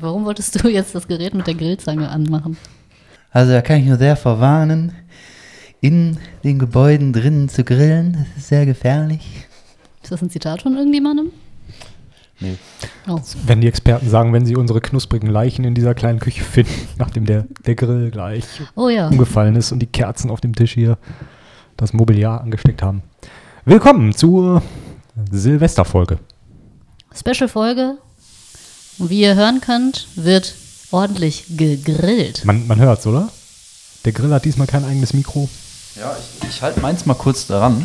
Warum wolltest du jetzt das Gerät mit der Grillzange anmachen? Also da kann ich nur sehr verwarnen, in den Gebäuden drinnen zu grillen. Das ist sehr gefährlich. Ist das ein Zitat von irgendjemandem? Nee. Oh. Wenn die Experten sagen, wenn sie unsere knusprigen Leichen in dieser kleinen Küche finden, nachdem der, der Grill gleich oh ja. umgefallen ist und die Kerzen auf dem Tisch hier das Mobiliar angesteckt haben. Willkommen zur Silvesterfolge. Special-Folge. Und wie ihr hören könnt, wird ordentlich gegrillt. Man, man hört's, oder? Der Grill hat diesmal kein eigenes Mikro. Ja, ich, ich halte meins mal kurz daran.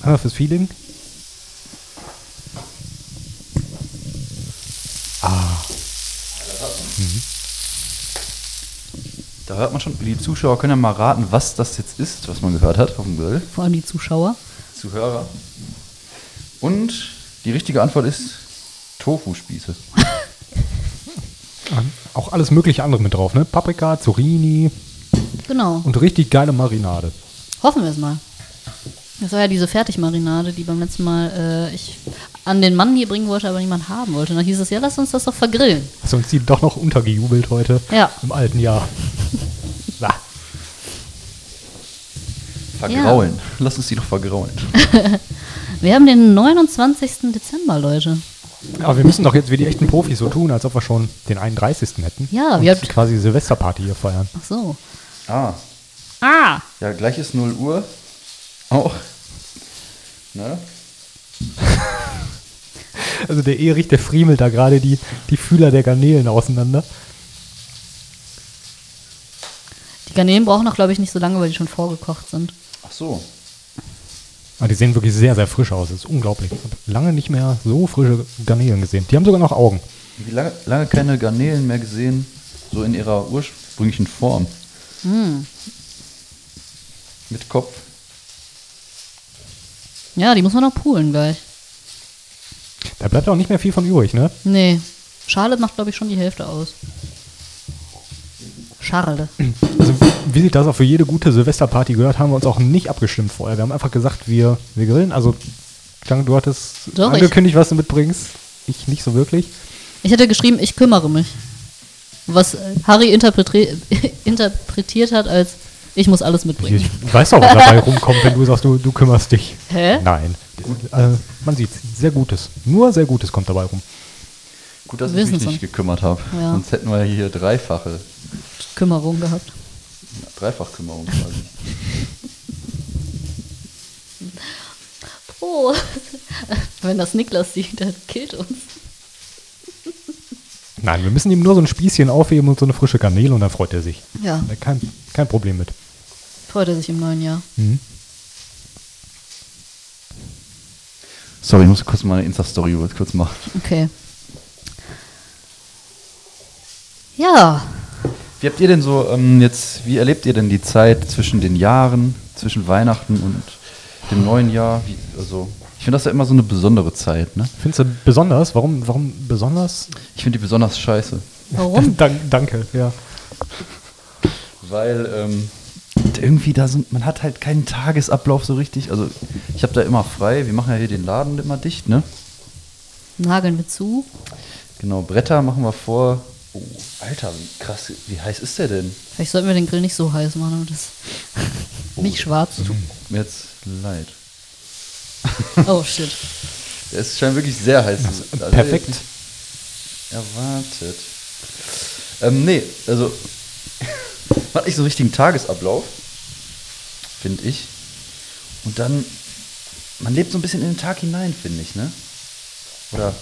Einmal fürs Feeling. Ah, Da hört man schon, die Zuschauer können ja mal raten, was das jetzt ist, was man gehört hat auf dem Grill. Vor allem die Zuschauer. Zuhörer. Und die richtige Antwort ist Tofu-Spieße. auch alles mögliche andere mit drauf, ne? Paprika, Zucchini Genau. und richtig geile Marinade. Hoffen wir es mal. Das war ja diese Fertigmarinade, die beim letzten Mal äh, ich an den Mann hier bringen wollte, aber niemand haben wollte. Und dann hieß es, ja, lass uns das doch vergrillen. Hast du uns die doch noch untergejubelt heute Ja. im alten Jahr. Na, Vergraulen. Lass uns die doch vergraulen. Wir haben den 29. Dezember, Leute. Aber wir müssen doch jetzt wie die echten Profis so tun, als ob wir schon den 31. hätten. Ja, wir habt- quasi Silvesterparty hier feiern. Ach so. Ah, Ah! ja, gleich ist 0 Uhr. Auch. Ne? Also der Erich, der friemelt da gerade die, die Fühler der Garnelen auseinander. Die Garnelen brauchen noch, glaube ich, nicht so lange, weil die schon vorgekocht sind. Ach so. Aber die sehen wirklich sehr, sehr frisch aus. Das ist unglaublich. Ich habe lange nicht mehr so frische Garnelen gesehen. Die haben sogar noch Augen. Wie lange, lange keine Garnelen mehr gesehen, so in ihrer ursprünglichen Form. Mit Kopf. Ja, die muss man noch poolen gleich. Da bleibt auch nicht mehr viel von übrig, ne? Nee. Schale macht, glaube ich, schon die Hälfte aus. Schale. Also wie sich das auch für jede gute Silvesterparty gehört, haben wir uns auch nicht abgestimmt vorher. Wir haben einfach gesagt, wir, wir grillen. Also, Klang, du hattest Doch, angekündigt, was du mitbringst. Ich nicht so wirklich. Ich hätte geschrieben, ich kümmere mich. Was äh, Harry interpreti interpretiert hat als, ich muss alles mitbringen. Ich weiß auch, was dabei rumkommt, wenn du sagst, du, du kümmerst dich. Hä? Nein. Äh, man sieht sehr Gutes. Nur sehr Gutes kommt dabei rum. Gut, dass ich Wissen mich Sie. nicht gekümmert habe. Ja. Sonst hätten wir hier dreifache, Kümmerung gehabt. Dreifachkümmerung quasi. Oh, wenn das Niklas sieht, dann killt uns. Nein, wir müssen ihm nur so ein Spießchen aufheben und so eine frische Garnele und dann freut er sich. Ja, Da Kein, kein Problem mit. freut er sich im neuen Jahr. Sorry, ich muss kurz meine Insta-Story kurz machen. Okay. Ja, Wie habt ihr denn so ähm, jetzt, wie erlebt ihr denn die Zeit zwischen den Jahren, zwischen Weihnachten und dem neuen Jahr? Wie, also, ich finde das ja immer so eine besondere Zeit, ne? Findest du besonders? Warum, warum besonders? Ich finde die besonders scheiße. warum? Dank, danke, ja. Weil ähm, irgendwie da sind, man hat halt keinen Tagesablauf so richtig. Also ich habe da immer frei. Wir machen ja hier den Laden immer dicht, ne? Nageln wir zu. Genau, Bretter machen wir vor. Oh, Alter, wie krass, wie heiß ist der denn? Vielleicht sollten wir den Grill nicht so heiß machen, damit das nicht schwarz ist. Mir jetzt leid. Oh, shit. Der ist scheint wirklich sehr heiß. zu sein. Also perfekt. Erwartet. Ähm, nee, also man hat nicht so einen richtigen Tagesablauf, finde ich. Und dann, man lebt so ein bisschen in den Tag hinein, finde ich, ne? Oder,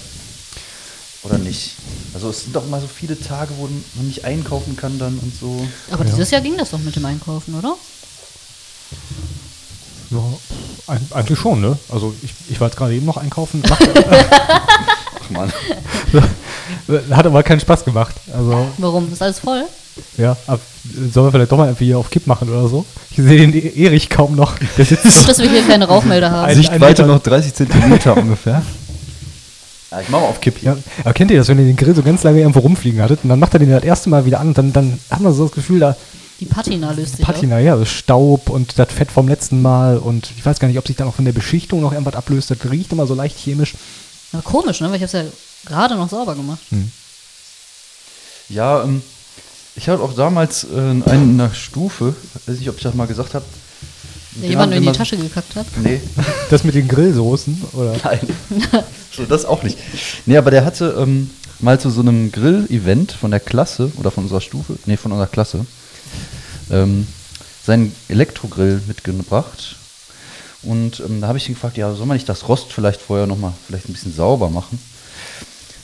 oder nicht? Also es sind doch mal so viele Tage, wo man nicht einkaufen kann dann und so. Aber dieses Jahr ging das doch mit dem Einkaufen, oder? ja eigentlich schon, ne? Also ich, ich war jetzt gerade eben noch einkaufen. Ach man. hat aber keinen Spaß gemacht. Also Warum? Ist alles voll? Ja, ab, sollen wir vielleicht doch mal irgendwie hier auf Kipp machen oder so? Ich sehe den Erich kaum noch. Der sitzt Gut, dass wir hier keine Rauchmelder haben. Sichtweite noch 30 Zentimeter ungefähr. Ja, ich mach mal auf Kipp hier. Ja, aber kennt ihr das, wenn ihr den Grill so ganz lange irgendwo rumfliegen hattet und dann macht er den das erste Mal wieder an und dann, dann hat man so das Gefühl, da Die Patina löst sich Patina, ja, das Staub und das Fett vom letzten Mal und ich weiß gar nicht, ob sich da noch von der Beschichtung noch irgendwas ablöst. Das riecht immer so leicht chemisch. Aber komisch, ne? Weil ich habe es ja gerade noch sauber gemacht. Ja, ähm, ich hatte auch damals äh, einen in der Stufe, weiß nicht, ob ich das mal gesagt habe. Der jemand in die Tasche gekackt hat. Nee, Das mit den Grillsoßen, oder? nein. so, das auch nicht. Nee, aber der hatte ähm, mal zu so einem Grill-Event von der Klasse oder von unserer Stufe, nee, von unserer Klasse, ähm, seinen Elektrogrill mitgebracht. Und ähm, da habe ich ihn gefragt, ja, soll man nicht das Rost vielleicht vorher nochmal vielleicht ein bisschen sauber machen?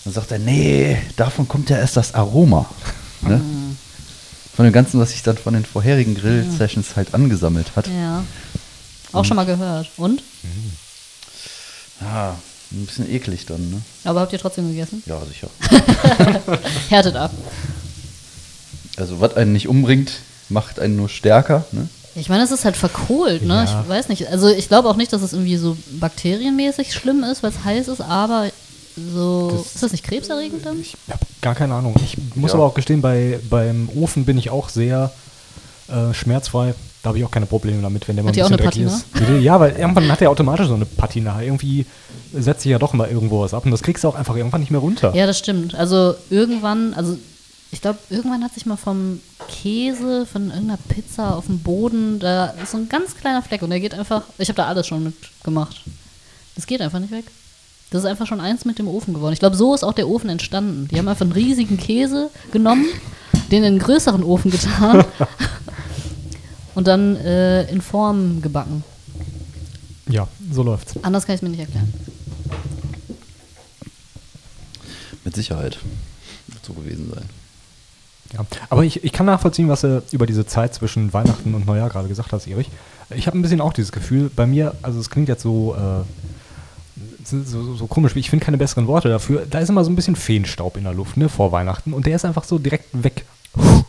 Dann sagt er, nee, davon kommt ja erst das Aroma. Ne? Von dem Ganzen, was sich dann von den vorherigen Grill-Sessions halt angesammelt hat. Ja. Auch schon mal gehört. Und? Ja, ein bisschen eklig dann, ne? Aber habt ihr trotzdem gegessen? Ja, sicher. Härtet ab. Also, was einen nicht umbringt, macht einen nur stärker, ne? Ich meine, es ist halt verkohlt, ne? Ja. Ich weiß nicht. Also ich glaube auch nicht, dass es irgendwie so bakterienmäßig schlimm ist, weil es heiß ist, aber so. Das- ist das nicht krebserregend dann? Ich habe gar keine Ahnung. Ich muss Ja. aber auch gestehen, bei, beim Ofen bin ich auch sehr äh, schmerzfrei. Da habe ich auch keine Probleme damit, wenn der mal Hat ein bisschen eine dreckig ist. Ja, weil irgendwann hat der automatisch so eine Patina. Irgendwie setzt sich ja doch mal irgendwo was ab und das kriegst du auch einfach irgendwann nicht mehr runter. Ja, das stimmt. Also irgendwann, also ich glaube, irgendwann hat sich mal vom Käse, von irgendeiner Pizza auf dem Boden, da ist so ein ganz kleiner Fleck und der geht einfach, ich habe da alles schon mitgemacht. Das geht einfach nicht weg. Das ist einfach schon eins mit dem Ofen geworden. Ich glaube, so ist auch der Ofen entstanden. Die haben einfach einen riesigen Käse genommen, den in einen größeren Ofen getan und dann äh, in Form gebacken. Ja, so läuft's. Anders kann ich es mir nicht erklären. Mit Sicherheit. Wird so gewesen sein. Ja. Aber ich, ich kann nachvollziehen, was du über diese Zeit zwischen Weihnachten und Neujahr gerade gesagt hast, Erich. Ich habe ein bisschen auch dieses Gefühl, bei mir, also es klingt jetzt so, äh, so, so, komisch, wie ich finde keine besseren Worte dafür. Da ist immer so ein bisschen Feenstaub in der Luft, ne, vor Weihnachten. Und der ist einfach so direkt weg.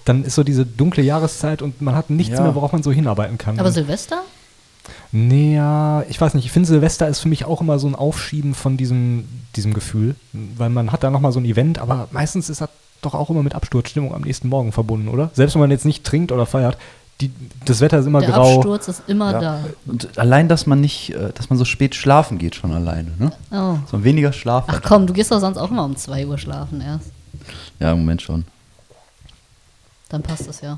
Dann ist so diese dunkle Jahreszeit und man hat nichts Ja. mehr, worauf man so hinarbeiten kann. Aber Und- Silvester? Nee, ja, ich weiß nicht. Ich finde, Silvester ist für mich auch immer so ein Aufschieben von diesem, diesem Gefühl. Weil man hat da nochmal so ein Event, aber meistens ist das doch auch immer mit Absturzstimmung am nächsten Morgen verbunden, oder? Selbst wenn man jetzt nicht trinkt oder feiert, die, das Wetter ist immer Der grau. Absturz ist immer da. Und allein, dass man nicht, äh, dass man so spät schlafen geht schon alleine, ne? Oh. Man weniger Schlaf Ach komm, du gehst doch sonst auch immer um 2 Uhr schlafen erst. Ja, im Moment schon. Dann passt das ja.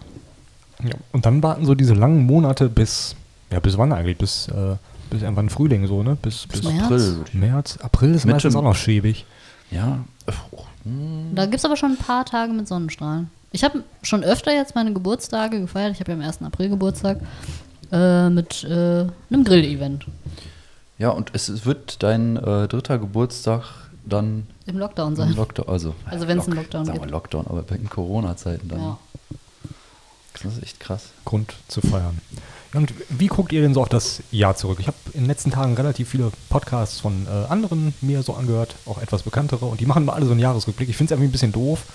Ja, und dann warten so diese langen Monate bis, ja, bis wann eigentlich? Bis, äh, bis irgendwann Frühling so, ne? Bis, bis, Bis März? April. März, April ist Mitte- meistens auch noch schäbig. Ja. Oh, hm. Da gibt es aber schon ein paar Tage mit Sonnenstrahlen. Ich habe schon öfter jetzt meine Geburtstage gefeiert. Ich habe ja am 1. April Geburtstag äh, mit äh, einem Grill-Event Ja, und es, es wird dein äh, dritter Geburtstag dann im Lockdown im sein. Lockdown, also, Also wenn's einen Lockdown sagen wir gibt. Lockdown, aber in Corona-Zeiten dann. Ja. Das ist echt krass. Grund zu feiern. Ja, und wie guckt ihr denn so auf das Jahr zurück? Ich habe in den letzten Tagen relativ viele Podcasts von äh, anderen mir so angehört, auch etwas bekanntere, und die machen mal alle so einen Jahresrückblick. Ich finde es irgendwie ein bisschen doof,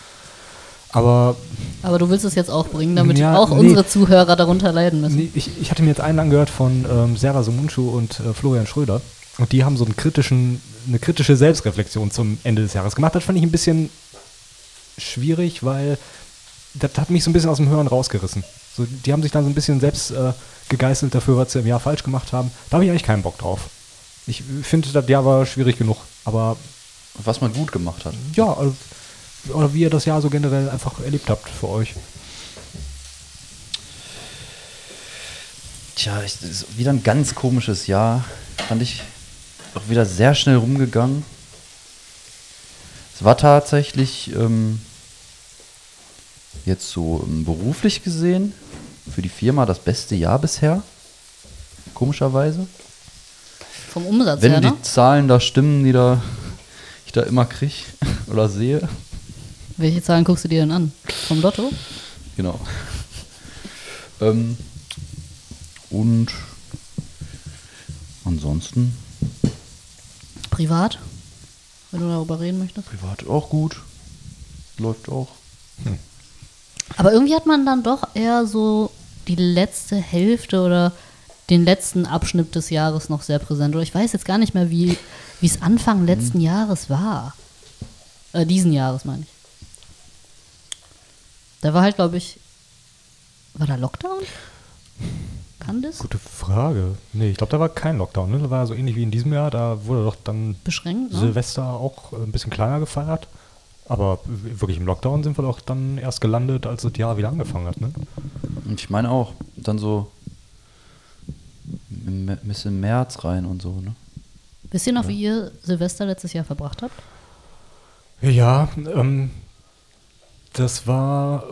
aber Aber du willst es jetzt auch bringen, damit Ja, auch nee. unsere Zuhörer darunter leiden müssen. nee, ich, ich hatte mir jetzt einen angehört von ähm, Sarah Sumunchu und äh, Florian Schröder, und die haben so einen kritischen, eine kritische Selbstreflexion zum Ende des Jahres gemacht. Das fand ich ein bisschen schwierig, weil das hat mich so ein bisschen aus dem Hören rausgerissen. So, die haben sich dann so ein bisschen selbst äh, gegeißelt dafür, was sie im Jahr falsch gemacht haben. Da habe ich eigentlich keinen Bock drauf. Ich finde, das Jahr war schwierig genug. Aber Was man gut gemacht hat. ja, also, oder wie ihr das Jahr so generell einfach erlebt habt für euch. Tja, ich, das ist wieder ein ganz komisches Jahr. Fand ich auch wieder sehr schnell rumgegangen. Es war tatsächlich ähm, jetzt so ähm, beruflich gesehen für die Firma das beste Jahr bisher. Komischerweise. Vom Umsatz Wenn her, ne? die Zahlen da stimmen, die da ich da immer kriege oder sehe. Welche Zahlen guckst du dir denn an? Vom Lotto? Genau. ähm, und ansonsten Privat? Wenn du darüber reden möchtest. privat auch gut. Läuft auch. Aber irgendwie hat man dann doch eher so die letzte Hälfte oder den letzten Abschnitt des Jahres noch sehr präsent. Oder ich weiß jetzt gar nicht mehr, wie wie es Anfang letzten Jahres war. Äh, diesen Jahres meine ich. Da war halt, glaube ich, war da Lockdown? Kann das? Gute Frage. Nee, ich glaube, da war kein Lockdown. Ne? Da war so ähnlich wie in diesem Jahr. Da wurde doch dann Beschränkt, ne? Silvester auch äh, ein bisschen kleiner gefeiert. Aber wirklich im Lockdown sind wir doch dann erst gelandet, als das Jahr wieder angefangen hat, ne? Und ich meine auch, dann so im, M- bis im März rein und so, ne? Wisst ihr noch, wie ihr Silvester letztes Jahr verbracht habt? Ja, ähm, das war,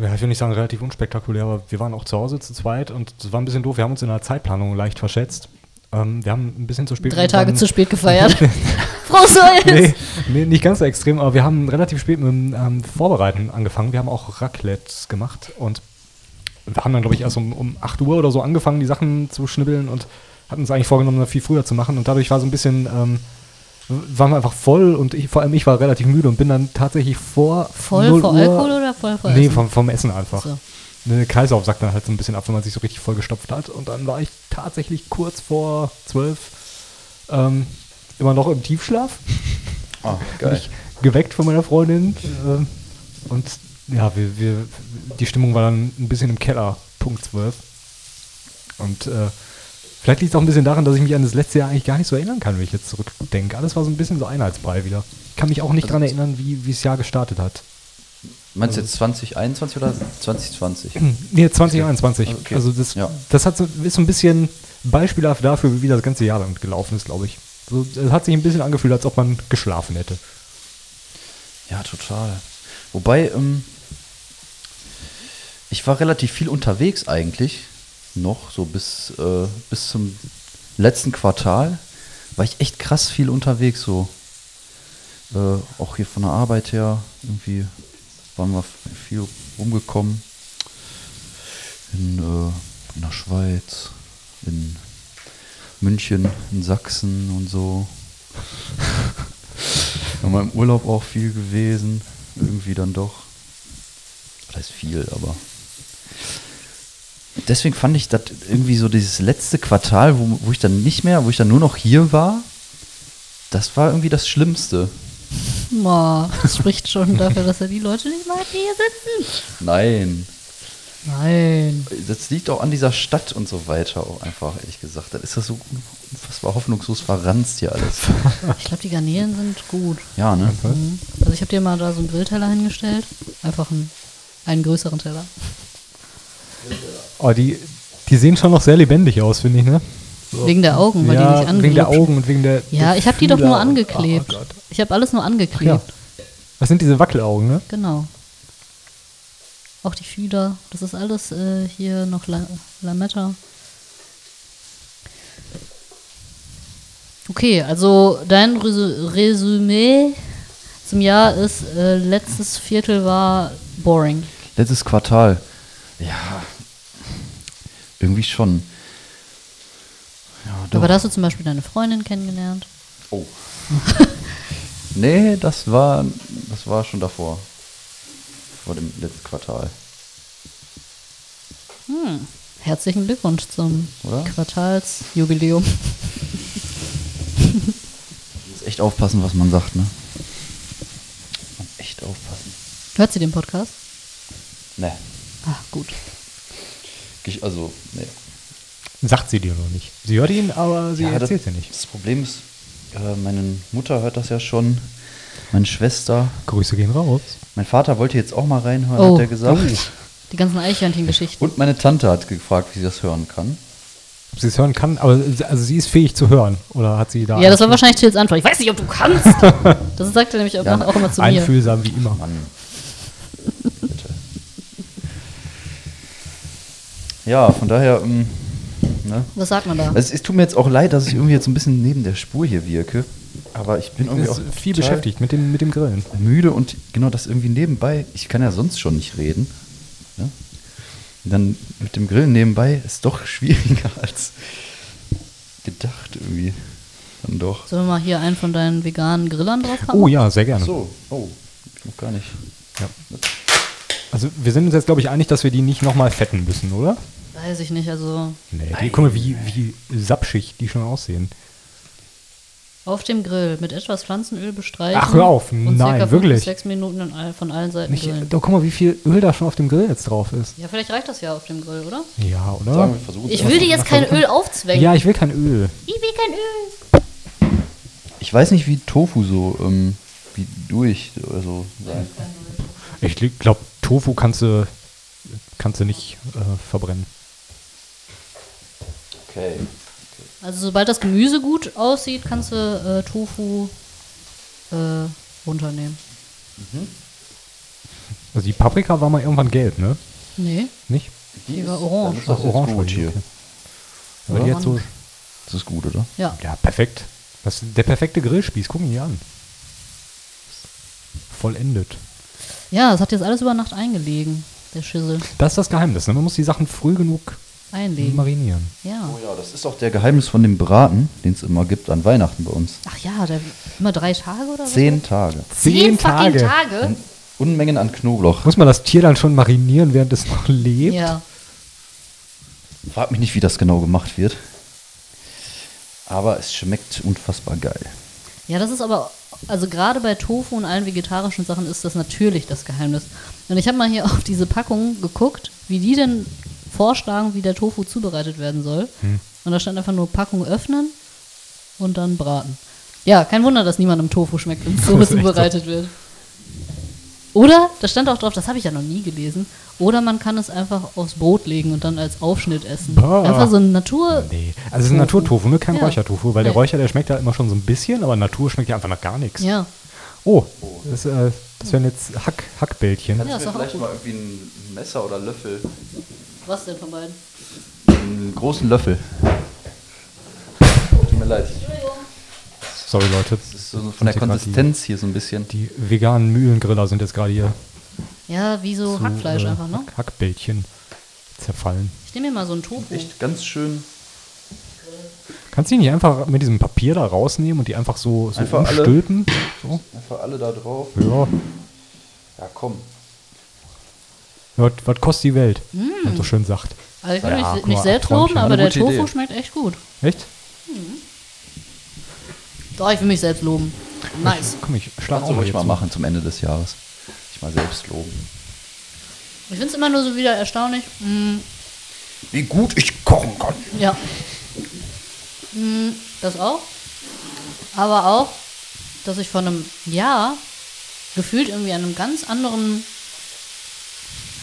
ja, ich will nicht sagen relativ unspektakulär, aber wir waren auch zu Hause zu zweit und das war ein bisschen doof. Wir haben uns in der Zeitplanung leicht verschätzt. Ähm, wir haben ein bisschen zu spät. Drei Tage zu spät gefeiert. Frohes Neues! nee, nee, nicht ganz so extrem, aber wir haben relativ spät mit dem ähm, Vorbereiten angefangen. Wir haben auch Raclette gemacht und wir haben dann, glaube ich, erst um, um 8 Uhr oder so angefangen, die Sachen zu schnibbeln und hatten uns eigentlich vorgenommen, das viel früher zu machen. Und dadurch war so ein bisschen, ähm, waren wir einfach voll und ich, vor allem ich war relativ müde und bin dann tatsächlich vor Voll 0 vor Uhr, Alkohol oder voll vor Nee, Essen? vom, vom Essen einfach. So. Der Kreislauf sagt dann halt so ein bisschen ab, wenn man sich so richtig vollgestopft hat. Und dann war ich tatsächlich kurz vor 12 ähm, immer noch im Tiefschlaf. Ah, Mich geweckt von meiner Freundin. ähm, und ja, wir, wir, die Stimmung war dann ein bisschen im Keller, Punkt 12. Und äh, vielleicht liegt es auch ein bisschen daran, dass ich mich an das letzte Jahr eigentlich gar nicht so erinnern kann, wenn ich jetzt zurückdenke. Alles war so ein bisschen so Einheitsbrei wieder. Ich kann mich auch nicht Also daran erinnern, wie das Jahr gestartet hat. Meinst du jetzt 2021 oder 2020? Nee, 2021. Okay. Also das, Ja. das hat so, ist so ein bisschen beispielhaft dafür, wie das ganze Jahr damit gelaufen ist, glaube ich. So, es hat sich ein bisschen angefühlt, als ob man geschlafen hätte. Ja, total. Wobei, ähm, ich war relativ viel unterwegs eigentlich. Noch, so bis, äh, bis zum letzten Quartal war ich echt krass viel unterwegs, so. Äh, auch hier von der Arbeit her, irgendwie waren wir viel rumgekommen. In, äh, in der Schweiz, in München, in Sachsen und so. Haben im Urlaub auch viel gewesen. Irgendwie dann doch. Das heißt viel, aber. Deswegen fand ich das irgendwie so dieses letzte Quartal, wo, wo ich dann nicht mehr, wo ich dann nur noch hier war, das war irgendwie das Schlimmste. Boah, das spricht schon dafür, dass ja die Leute nicht mal hier sitzen. Nein. Nein. Das liegt auch an dieser Stadt und so weiter auch einfach, ehrlich gesagt. Das ist das so unfassbar hoffnungslos verranzt hier alles. Ich glaube, die Garnelen sind gut. Ja, ne? Mhm. Also ich habe dir mal da so einen Grillteller hingestellt. Einfach einen, einen größeren Teller. Oh, die, die sehen schon noch sehr lebendig aus, finde ich, ne? So. Wegen der Augen, weil die ja, nicht angelegt wegen der Augen und wegen der. Ja, der ich habe die doch nur und- angeklebt. Oh Gott. ich habe alles nur Ja. angeklebt. Das sind diese Wackelaugen, ne? Genau. Auch die Fühler. Das ist alles äh, hier noch La Lametta. Okay, also dein Resü Resümee zum Jahr ist, äh, letztes Viertel war boring. Letztes Quartal. Ja. Irgendwie schon. Ja. Aber da hast du zum Beispiel deine Freundin kennengelernt. Oh. nee, das war, das war schon davor. Vor dem letzten Quartal. Hm. Herzlichen Glückwunsch zum Oder? Quartalsjubiläum. Muss echt aufpassen, was man sagt, ne? Man echt aufpassen. Hört sie den Podcast? Ne. Ah, gut. Also, ne. Sagt sie dir noch nicht. Sie hört ihn, aber sie Ja, erzählt das, ja nicht. Das Problem ist, äh, meine Mutter hört das ja schon. Meine Schwester. Grüße gehen raus. Mein Vater wollte jetzt auch mal reinhören, Oh. hat er gesagt. Die ganzen Eichhörnchen-Geschichten. Und meine Tante hat gefragt, wie sie das hören kann. Ob sie es hören kann, aber sie- also sie ist fähig zu hören. Oder hat sie da. Ja, das war wahrscheinlich Tills Antwort. Ich weiß nicht, ob du kannst. Das sagt er nämlich auch, Ja, auch immer zu mir. einfühlsam wie immer. Mann. Ja, von daher, ähm, ne? Was sagt man da? Also, es tut mir jetzt auch leid, dass ich irgendwie jetzt ein bisschen neben der Spur hier wirke. Aber ich bin irgendwie ist auch viel beschäftigt mit dem, mit dem Grillen. müde und genau das irgendwie nebenbei. Ich kann ja sonst schon nicht reden. Ne? Dann mit dem Grillen nebenbei ist doch schwieriger als gedacht irgendwie. Dann doch. Sollen wir mal hier einen von deinen veganen Grillern draufpacken? Oh ja, sehr gerne. So, oh, ich noch gar nicht. Ja. Also wir sind uns jetzt, glaube ich, einig, dass wir die nicht nochmal fetten müssen, oder? Weiß ich nicht, also Nee, die, guck mal, wie, wie sapschig die schon aussehen. auf dem Grill mit etwas Pflanzenöl bestreichen. Ach, hör auf. Und Nein, circa wirklich. Bis sechs Minuten in all, von allen Seiten Nicht, grillen. doch, guck mal, wie viel Öl da schon auf dem Grill jetzt drauf ist. Ja, vielleicht reicht das ja auf dem Grill, oder? Ja, oder? Sagen Ich will dir jetzt kein Öl aufzwängen. ja, ich will kein Öl. ich will kein Öl. Ich weiß nicht, wie Tofu so ähm, wie durch oder so sein. Ich glaube, Tofu kannst du, kannst du nicht äh, verbrennen. Okay. Also sobald das Gemüse gut aussieht, kannst du äh, Tofu äh, runternehmen. Also die Paprika war mal irgendwann gelb, ne? Nee, Nicht? die war Dann orange. ist das jetzt orange war gut die, hier. okay. Aber die Ja. hat so, Das ist gut, oder? Ja. ja, perfekt. Das ist der perfekte Grillspieß. Guck ihn hier an. Vollendet. Ja, das hat jetzt alles über Nacht eingelegen, der Schissel. Das ist das Geheimnis. Ne? Man muss die Sachen früh genug Einlegen. marinieren. Ja. Oh ja, das ist auch der Geheimnis von dem Braten, den es immer gibt an Weihnachten bei uns. Ach ja, der, immer drei Tage oder so? Zehn Tage. Zehn fucking Tage. Tage? Unmengen an Knoblauch. Muss man das Tier dann schon marinieren, während es noch lebt? Ja. Frag mich nicht, wie das genau gemacht wird. Aber es schmeckt unfassbar geil. Ja, das ist aber, also gerade bei Tofu und allen vegetarischen Sachen ist das natürlich das Geheimnis. Und ich habe mal hier auf diese Packung geguckt, wie die denn vorschlagen, wie der Tofu zubereitet werden soll. Und da stand einfach nur Packung öffnen und dann braten. Ja, kein Wunder, dass niemandem Tofu schmeckt, wenn es so zubereitet wird. Oder, da stand auch drauf, das habe ich ja noch nie gelesen, oder man kann es einfach aufs Brot legen und dann als Aufschnitt essen. Bah. Einfach so ein Natur... Nee, also es ist ein Naturtofu, ne? kein Ja. Räuchertofu, weil der Nee. Räucher, der schmeckt ja immer schon so ein bisschen, aber Natur schmeckt ja einfach nach gar nichts. Ja, Oh, das, äh, das wären jetzt Hack, Hackbällchen. Ja, ist doch auch gut. mal irgendwie ein Messer oder Löffel, was denn von beiden? einen großen Löffel. Tut mir leid. Sorry Leute, Das ist so von der Sind hier Konsistenz hier so ein bisschen. die, die veganen Mühlengriller sind jetzt gerade hier Ja, wie so, Hackfleisch äh, einfach, ne? Hack, Hackbällchen zerfallen. Ich nehme mir mal so einen Tofu. Echt ganz schön. Kannst du die nicht einfach mit diesem Papier da rausnehmen und die einfach so, so Einfach alle- umstülpen? So? Einfach alle da drauf. Ja. Ja, komm. Was, was kostet die Welt? Wenn man so schön sagt. Also ich will Ja, mich nicht mal, selbst loben, aber der Tofu Idee. schmeckt echt gut. Echt? Doch, ich will mich selbst loben. Nice. Komm, ich schlage Kannst auch ruhig mal so. machen zum Ende des Jahres. Ich mal selbst loben. Ich finde es immer nur so wieder erstaunlich. mm, Wie gut ich kochen kann. ja. Mm, das auch. Aber auch, dass ich vor einem Jahr gefühlt irgendwie an einem ganz anderen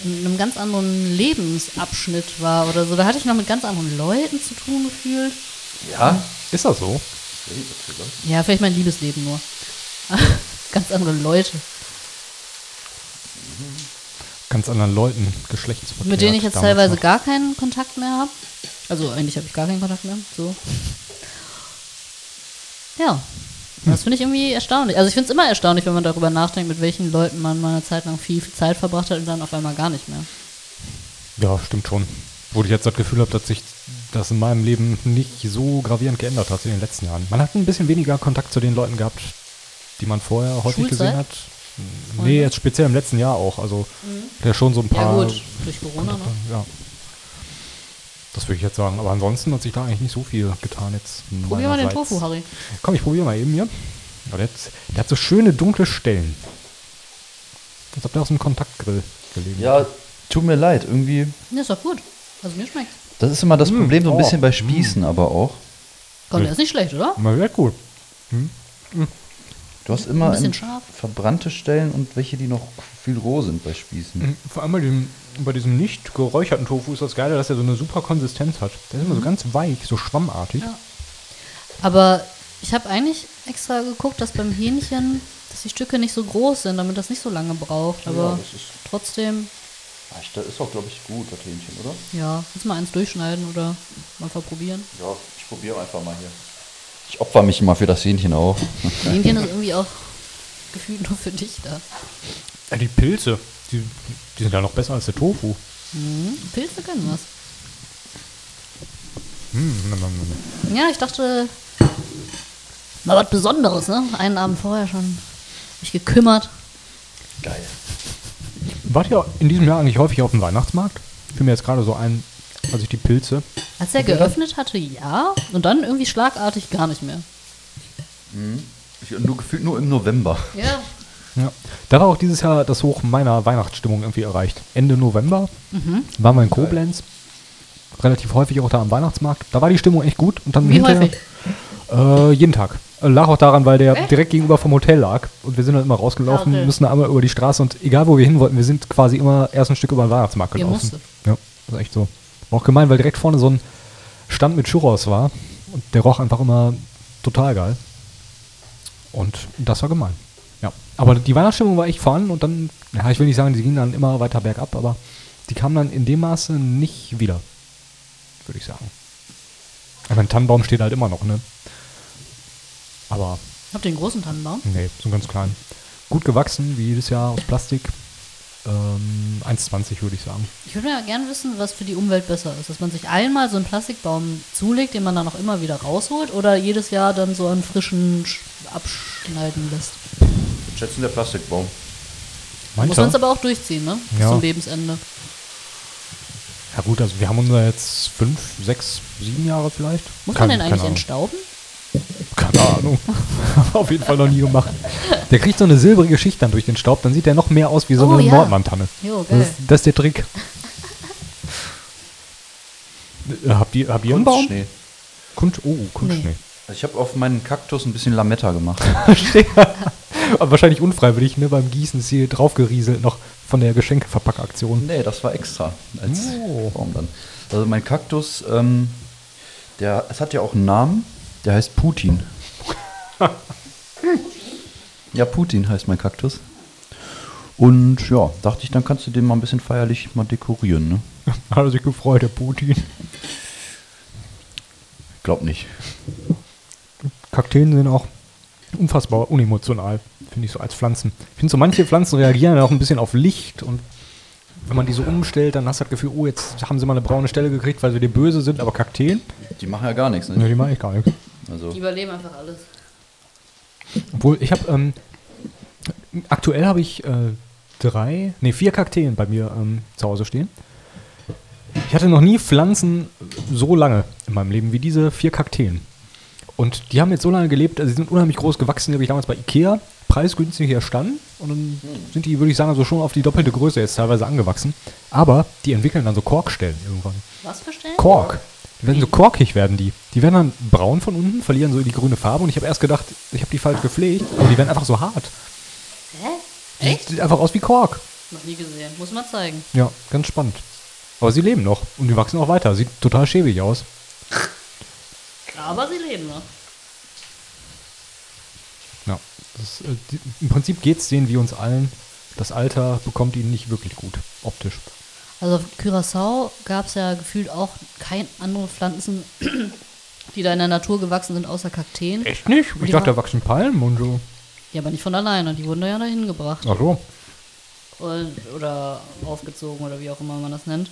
in einem ganz anderen Lebensabschnitt war oder so. Da hatte ich noch mit ganz anderen Leuten zu tun gefühlt. Ja? Ist das so? Ja, vielleicht mein Liebesleben nur. ganz andere Leute. Ganz anderen Leuten, Geschlechtsverkehr. Mit denen ich jetzt teilweise noch. gar keinen Kontakt mehr habe. Also eigentlich habe ich gar keinen Kontakt mehr. So. Ja. Das finde ich irgendwie erstaunlich. Also ich finde es immer erstaunlich, wenn man darüber nachdenkt, mit welchen Leuten man mal eine Zeit lang viel Zeit verbracht hat und dann auf einmal gar nicht mehr. Ja, stimmt schon. Wo ich jetzt das Gefühl habe, dass sich das in meinem Leben nicht so gravierend geändert hat in den letzten Jahren. Man hat ein bisschen weniger Kontakt zu den Leuten gehabt, die man vorher häufig Schulzeit? gesehen hat. Nee, jetzt speziell im letzten Jahr auch. Also ja schon so ein Mhm. Ja paar. gut, durch Corona, ne? Ja. Das würde ich jetzt sagen. Aber ansonsten hat sich da eigentlich nicht so viel getan jetzt. Probier mal den. Tofu, Harry. Komm, ich probiere mal eben hier. Ja, der, hat, der hat so schöne dunkle Stellen. Als ob der aus dem Kontaktgrill gelegen Ja, tut mir leid. Irgendwie. Ja, ist doch gut. Also mir schmeckt. Das ist immer das Problem so ein oh, bisschen bei Spießen, aber auch. Komm, der ist nicht schlecht, oder? Mal sehr gut. Du hast immer bisschen ein- scharf. verbrannte Stellen und welche, die noch viel roh sind bei Spießen. Mhm, Vor allem bei diesem, bei diesem nicht geräucherten Tofu ist das Geile, dass er so eine super Konsistenz hat. Der ist immer so ganz weich, so schwammartig. Ja. Aber ich habe eigentlich extra geguckt, dass beim Hähnchen, dass die Stücke nicht so groß sind, damit das nicht so lange braucht. Aber das ist- trotzdem, Das ist auch, glaube ich, gut, das Hähnchen, oder? ja, jetzt mal eins durchschneiden oder mal verprobieren. Ja, ich probiere einfach mal hier. Ich opfer mich mal für das Hähnchen auch. Hähnchen ist irgendwie auch gefühlt nur für dich da. Ja, die Pilze, die, die sind ja noch besser als der Tofu. Mhm. Pilze können was. Hm. Ja, ich dachte, mal was Besonderes, ne? Einen Abend vorher schon mich gekümmert. Geil. Wart ihr in diesem Jahr eigentlich häufig auf dem Weihnachtsmarkt? Ich fiel mir jetzt gerade so ein, als ich die Pilze. Als er geöffnet hatte, ja. Und dann irgendwie schlagartig gar nicht mehr. Ich, nur gefühlt nur im November. Ja. Ja. Da war auch dieses Jahr das Hoch meiner Weihnachtsstimmung irgendwie erreicht. Ende November waren wir in Koblenz. Relativ häufig auch da am Weihnachtsmarkt. Da war die Stimmung echt gut. Und dann Wie hinterher, häufig? Äh, jeden Tag. Äh, Lag auch daran, weil der Echt? direkt gegenüber vom Hotel lag. Und wir sind dann immer rausgelaufen, Ah, okay. müssen da einmal über die Straße und egal wo wir hin wollten, wir sind quasi immer erst ein Stück über den Weihnachtsmarkt gelaufen. Ja, das ist echt so. War auch gemein, weil direkt vorne so ein Stand mit Churros war. Und der roch einfach immer total geil. Und das war gemein. Ja. Aber die Weihnachtsstimmung war echt vorhanden und dann, ja, ich will nicht sagen, die ging dann immer weiter bergab, aber die kam dann in dem Maße nicht wieder. Würde ich sagen. Aber ein Tannenbaum steht halt immer noch, ne? Aber Habt ihr einen großen Tannenbaum? Nee, so ganz klein. Gut gewachsen, wie jedes Jahr aus Plastik. Ähm, 1,20 würde ich sagen. Ich würde ja gerne wissen, was für die Umwelt besser ist. Dass man sich einmal so einen Plastikbaum zulegt, den man dann auch immer wieder rausholt, oder jedes Jahr dann so einen frischen sch- abschneiden lässt. Schätzen der Plastikbaum. Muss Meinst man es aber auch durchziehen, ne? Bis Ja. zum Lebensende. Ja gut, also wir haben unser jetzt fünf, sechs, sieben Jahre vielleicht. Muss Keine- man den eigentlich entstauben? Keine Ahnung. Auf jeden Fall noch nie gemacht. Der kriegt so eine silbrige Schicht dann durch den Staub, dann sieht der noch mehr aus wie so Oh, eine ja. Nordmann-Tanne. Jo, Das, geil. ist- das ist der Trick. Äh, habt ihr, habt ihr einen Baum? Kunstschnee. Kunst, oh, Kunstschnee. Also ich habe auf meinen Kaktus ein bisschen Lametta gemacht. Aber wahrscheinlich unfreiwillig, ne? Beim Gießen ist hier draufgerieselt noch von der Geschenkeverpackaktion. nee, das war extra als Oh. Baum dann. Also mein Kaktus, ähm, der, es hat ja auch einen Namen, der heißt Putin. ja, Putin heißt mein Kaktus. Und ja, dachte ich, dann kannst du den mal ein bisschen feierlich mal dekorieren, ne? Hat er sich gefreut, der Putin. Glaub nicht. Kakteen sind auch unfassbar unemotional, finde ich so als Pflanzen. Ich finde so manche Pflanzen reagieren auch ein bisschen auf Licht und wenn man die so umstellt, dann hast du das Gefühl, oh, jetzt haben sie mal eine braune Stelle gekriegt, weil sie dir böse sind, aber Kakteen, Die machen ja gar nichts, ne, ne? die mache ich gar nicht. Also, Die überleben einfach alles. Obwohl, ich habe, ähm, aktuell habe ich äh, drei, nee, vier Kakteen bei mir ähm, zu Hause stehen. Ich hatte noch nie Pflanzen so lange in meinem Leben wie diese vier Kakteen. Und die haben jetzt so lange gelebt, also sie sind unheimlich groß gewachsen, die habe ich damals bei Ikea preisgünstig erstanden. Und dann sind die, würde ich sagen, so schon auf die doppelte Größe jetzt teilweise angewachsen. Aber die entwickeln dann so Korkstellen irgendwann. Was für Stellen? Kork. Die werden so korkig werden die. Die werden dann braun von unten, verlieren so die grüne Farbe. Und ich habe erst gedacht, ich habe die falsch gepflegt, aber die werden einfach so hart. Hä? Echt? Sieht einfach aus wie Kork. Noch nie gesehen. Muss man zeigen. Ja, ganz spannend. Aber sie leben noch und die wachsen auch weiter. Sieht total schäbig aus. Aber sie leben noch. Ja. Das, äh, die, Im Prinzip geht es denen wie uns allen. Das Alter bekommt ihnen nicht wirklich gut, optisch. Also auf Curaçao gab es ja gefühlt auch keine andere Pflanzen, die da in der Natur gewachsen sind, außer Kakteen. Echt nicht? Und Ich die dachte, da wachsen Palmen und so. Ja, aber nicht von alleine. Die wurden da ja dahin gebracht. Ach so. Und, oder aufgezogen oder wie auch immer man das nennt.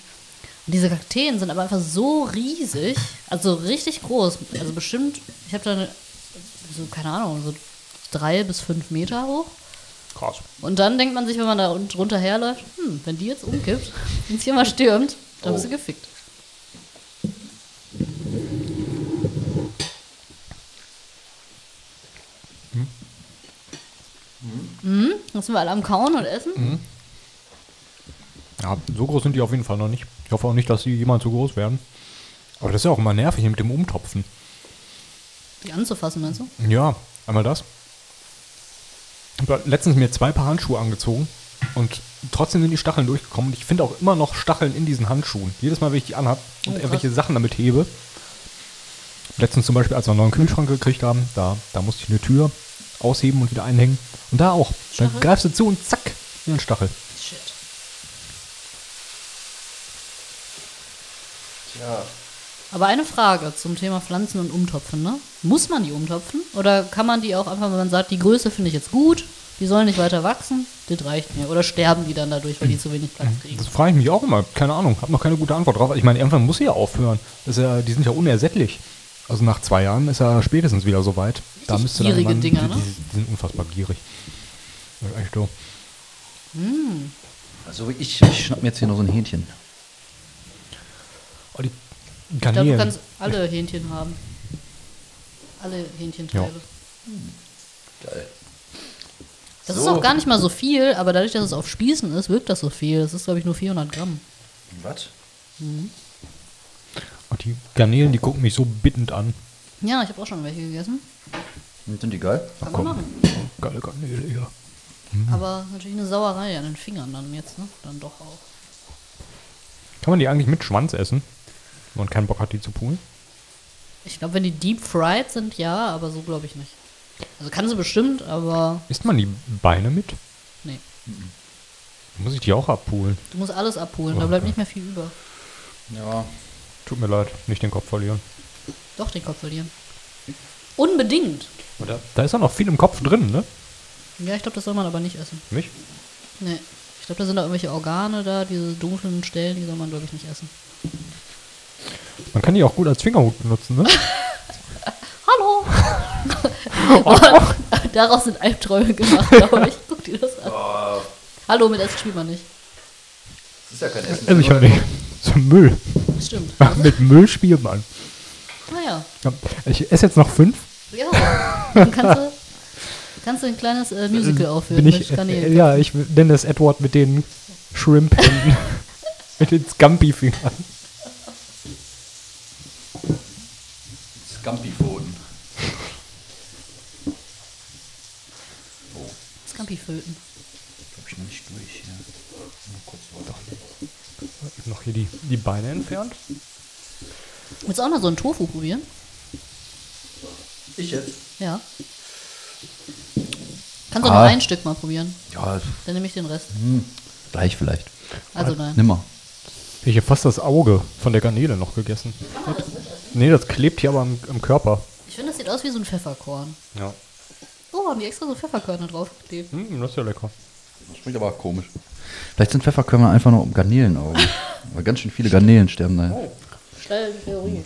Und diese Kakteen sind aber einfach so riesig, also richtig groß. Also bestimmt, ich habe da eine, so, keine Ahnung, so drei bis fünf Meter hoch. Krass. Und dann denkt man sich, wenn man da un- drunter herläuft, hm, wenn die jetzt umkippt, wenn es hier mal stürmt, dann bist du gefickt. Mhm. Jetzt sind wir alle am Kauen und Essen. Ja, so groß sind die auf jeden Fall noch nicht. Ich hoffe auch nicht, dass sie jemals so groß werden. Aber das ist ja auch immer nervig mit dem Umtopfen. Die anzufassen, meinst du? Ja, einmal das. Ich habe letztens mir zwei Paar Handschuhe angezogen und trotzdem sind die Stacheln durchgekommen. Und ich finde auch immer noch Stacheln in diesen Handschuhen. Jedes Mal, wenn ich die anhab und Oh, irgendwelche Sachen damit hebe. Letztens zum Beispiel, als wir einen neuen Kühlschrank gekriegt haben, da, da musste ich eine Tür ausheben und wieder einhängen. Und da auch. Da Stachel? greifst du zu und zack, ein Stachel. Shit. ja. Aber eine Frage zum Thema Pflanzen und Umtopfen, ne? Muss man die umtopfen? Oder kann man die auch einfach, wenn man sagt, die Größe finde ich jetzt gut, die sollen nicht weiter wachsen, das reicht mir. Oder sterben die dann dadurch, weil die zu wenig Platz kriegen? Das frage ich mich auch immer. Keine Ahnung, habe noch keine gute Antwort drauf. Ich meine, irgendwann muss sie ja aufhören. Das ist ja, die sind ja unersättlich. Also nach zwei Jahren ist er spätestens wieder soweit. Da müsste dann gierige man- Dinger, die, ne? die, die sind unfassbar gierig. Echt so. Also ich, ich schnapp mir jetzt hier noch so ein Hähnchen. Oh, die Ich glaube, du Garnelen. kannst alle Hähnchen haben. Alle Hähnchenteile. Geil. Das So. ist auch gar nicht mal so viel, aber dadurch, dass es auf Spießen ist, wirkt das so viel. Das ist, glaube ich, nur 400 Gramm. Was? Oh, die Garnelen, die gucken mich so bittend an. Ja, ich habe auch schon welche gegessen. Sind die geil? Kann man machen. Geile Garnele hier. Aber natürlich eine Sauerei an den Fingern dann jetzt, ne? Dann doch auch. Kann man die eigentlich mit Schwanz essen? Man keinen Bock hat, die zu poolen? Ich glaube, wenn die deep fried sind, ja, aber so glaube ich nicht. Also kann sie bestimmt, aber Isst man die Beine mit? nee. Muss ich die auch abpoolen? Du musst alles abholen, da bleibt nicht mehr viel über. Ja. Tut mir leid, nicht den Kopf verlieren. Doch den Kopf verlieren. Unbedingt. Oder? Da ist auch noch viel im Kopf drin, ne? Ja, ich glaube, das soll man aber nicht essen. Nicht? Nee. Ich glaube, da sind da irgendwelche Organe da, diese dunklen Stellen, die soll man, glaube ich, nicht essen. Man kann die auch gut als Fingerhut benutzen, ne? Hallo! Daraus sind Albträume gemacht, glaube ich. Guck dir das an. Hallo, mit Essen spielt man nicht. Das ist ja kein Essen. Ess ich ja nicht. So Müll. Stimmt. Mit Müll spielt man. Naja. Ja. Ich esse jetzt noch fünf. Ja. Dann kannst du, kannst du ein kleines äh, Musical aufführen Bin ich, äh, ja, ich nenne es Edward mit den Shrimp-Händen. mit den Scampi-Fingern. Scampi-Pfoten. Scampi-Föten. Glaub ich noch nicht durch hier. Mal kurz weiter. Noch hier die, die Beine entfernt. Willst du auch noch so einen Tofu probieren? Ich jetzt? Ja. Kannst du Ah. nur ein Stück mal probieren. Ja, Dann nehme ich den Rest. hm, gleich vielleicht. Also nein. Nimmer. Ich habe fast das Auge von der Garnele noch gegessen. Nee, das klebt hier aber am, am Körper. Ich finde, das sieht aus wie so ein Pfefferkorn. Ja. Oh, haben die extra so Pfefferkörner draufgeklebt. Hm, das ist ja lecker. Das schmeckt aber komisch. Vielleicht sind Pfefferkörner einfach nur um Garnelenaugen. Weil ganz schön viele Garnelen sterben da. Steile Theorie.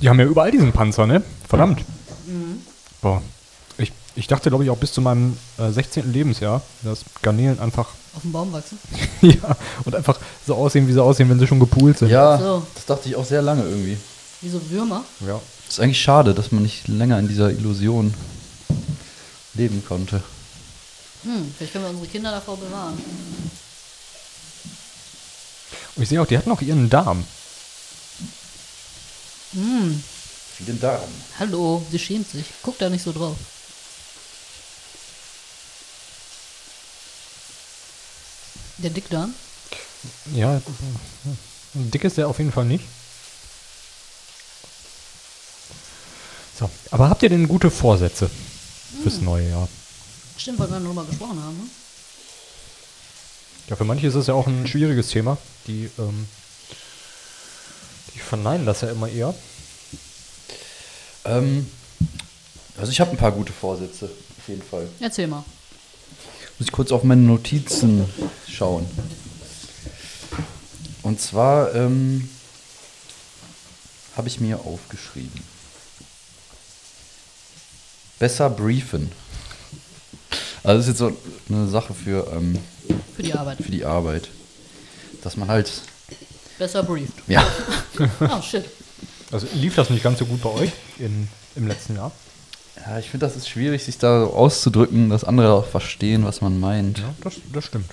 Die haben ja überall diesen Panzer, ne? Verdammt. Boah. Ich, dachte, glaube ich, auch bis zu meinem äh, 16. Lebensjahr, dass Garnelen einfach, Auf dem Baum wachsen. ja, und einfach so aussehen, wie sie aussehen, wenn sie schon gepoolt sind. Ja, So. das dachte ich auch sehr lange irgendwie. Wie so Würmer. ja. ist eigentlich schade, dass man nicht länger in dieser Illusion leben konnte. Hm, vielleicht können wir unsere Kinder davor bewahren. Und ich sehe auch, die hatten auch ihren Darm. Hm, Wie den Darm. hallo, sie schämt sich. Guck da nicht so drauf. Der Dickdarm? Ja, dick ist der auf jeden Fall nicht. So, aber habt ihr denn gute Vorsätze fürs neue Jahr? Stimmt, weil wir darüber gesprochen haben, ne? Ja, für manche ist es ja auch ein schwieriges Thema. Die, ähm, die verneinen das ja immer eher. Ähm, also ich habe ein paar gute Vorsätze, auf jeden Fall. Erzähl mal. Muss ich kurz auf meine Notizen schauen. Und zwar ähm, habe ich mir aufgeschrieben. Besser briefen. Also das ist jetzt so eine Sache für, ähm, Für die Arbeit. für die Arbeit. Dass man halt, Besser briefed. ja, Oh, shit. Also lief das nicht ganz so gut bei euch in, im letzten Jahr? Ja ich finde, das ist schwierig, sich da so auszudrücken, dass andere auch verstehen, was man meint. Ja, das, das stimmt.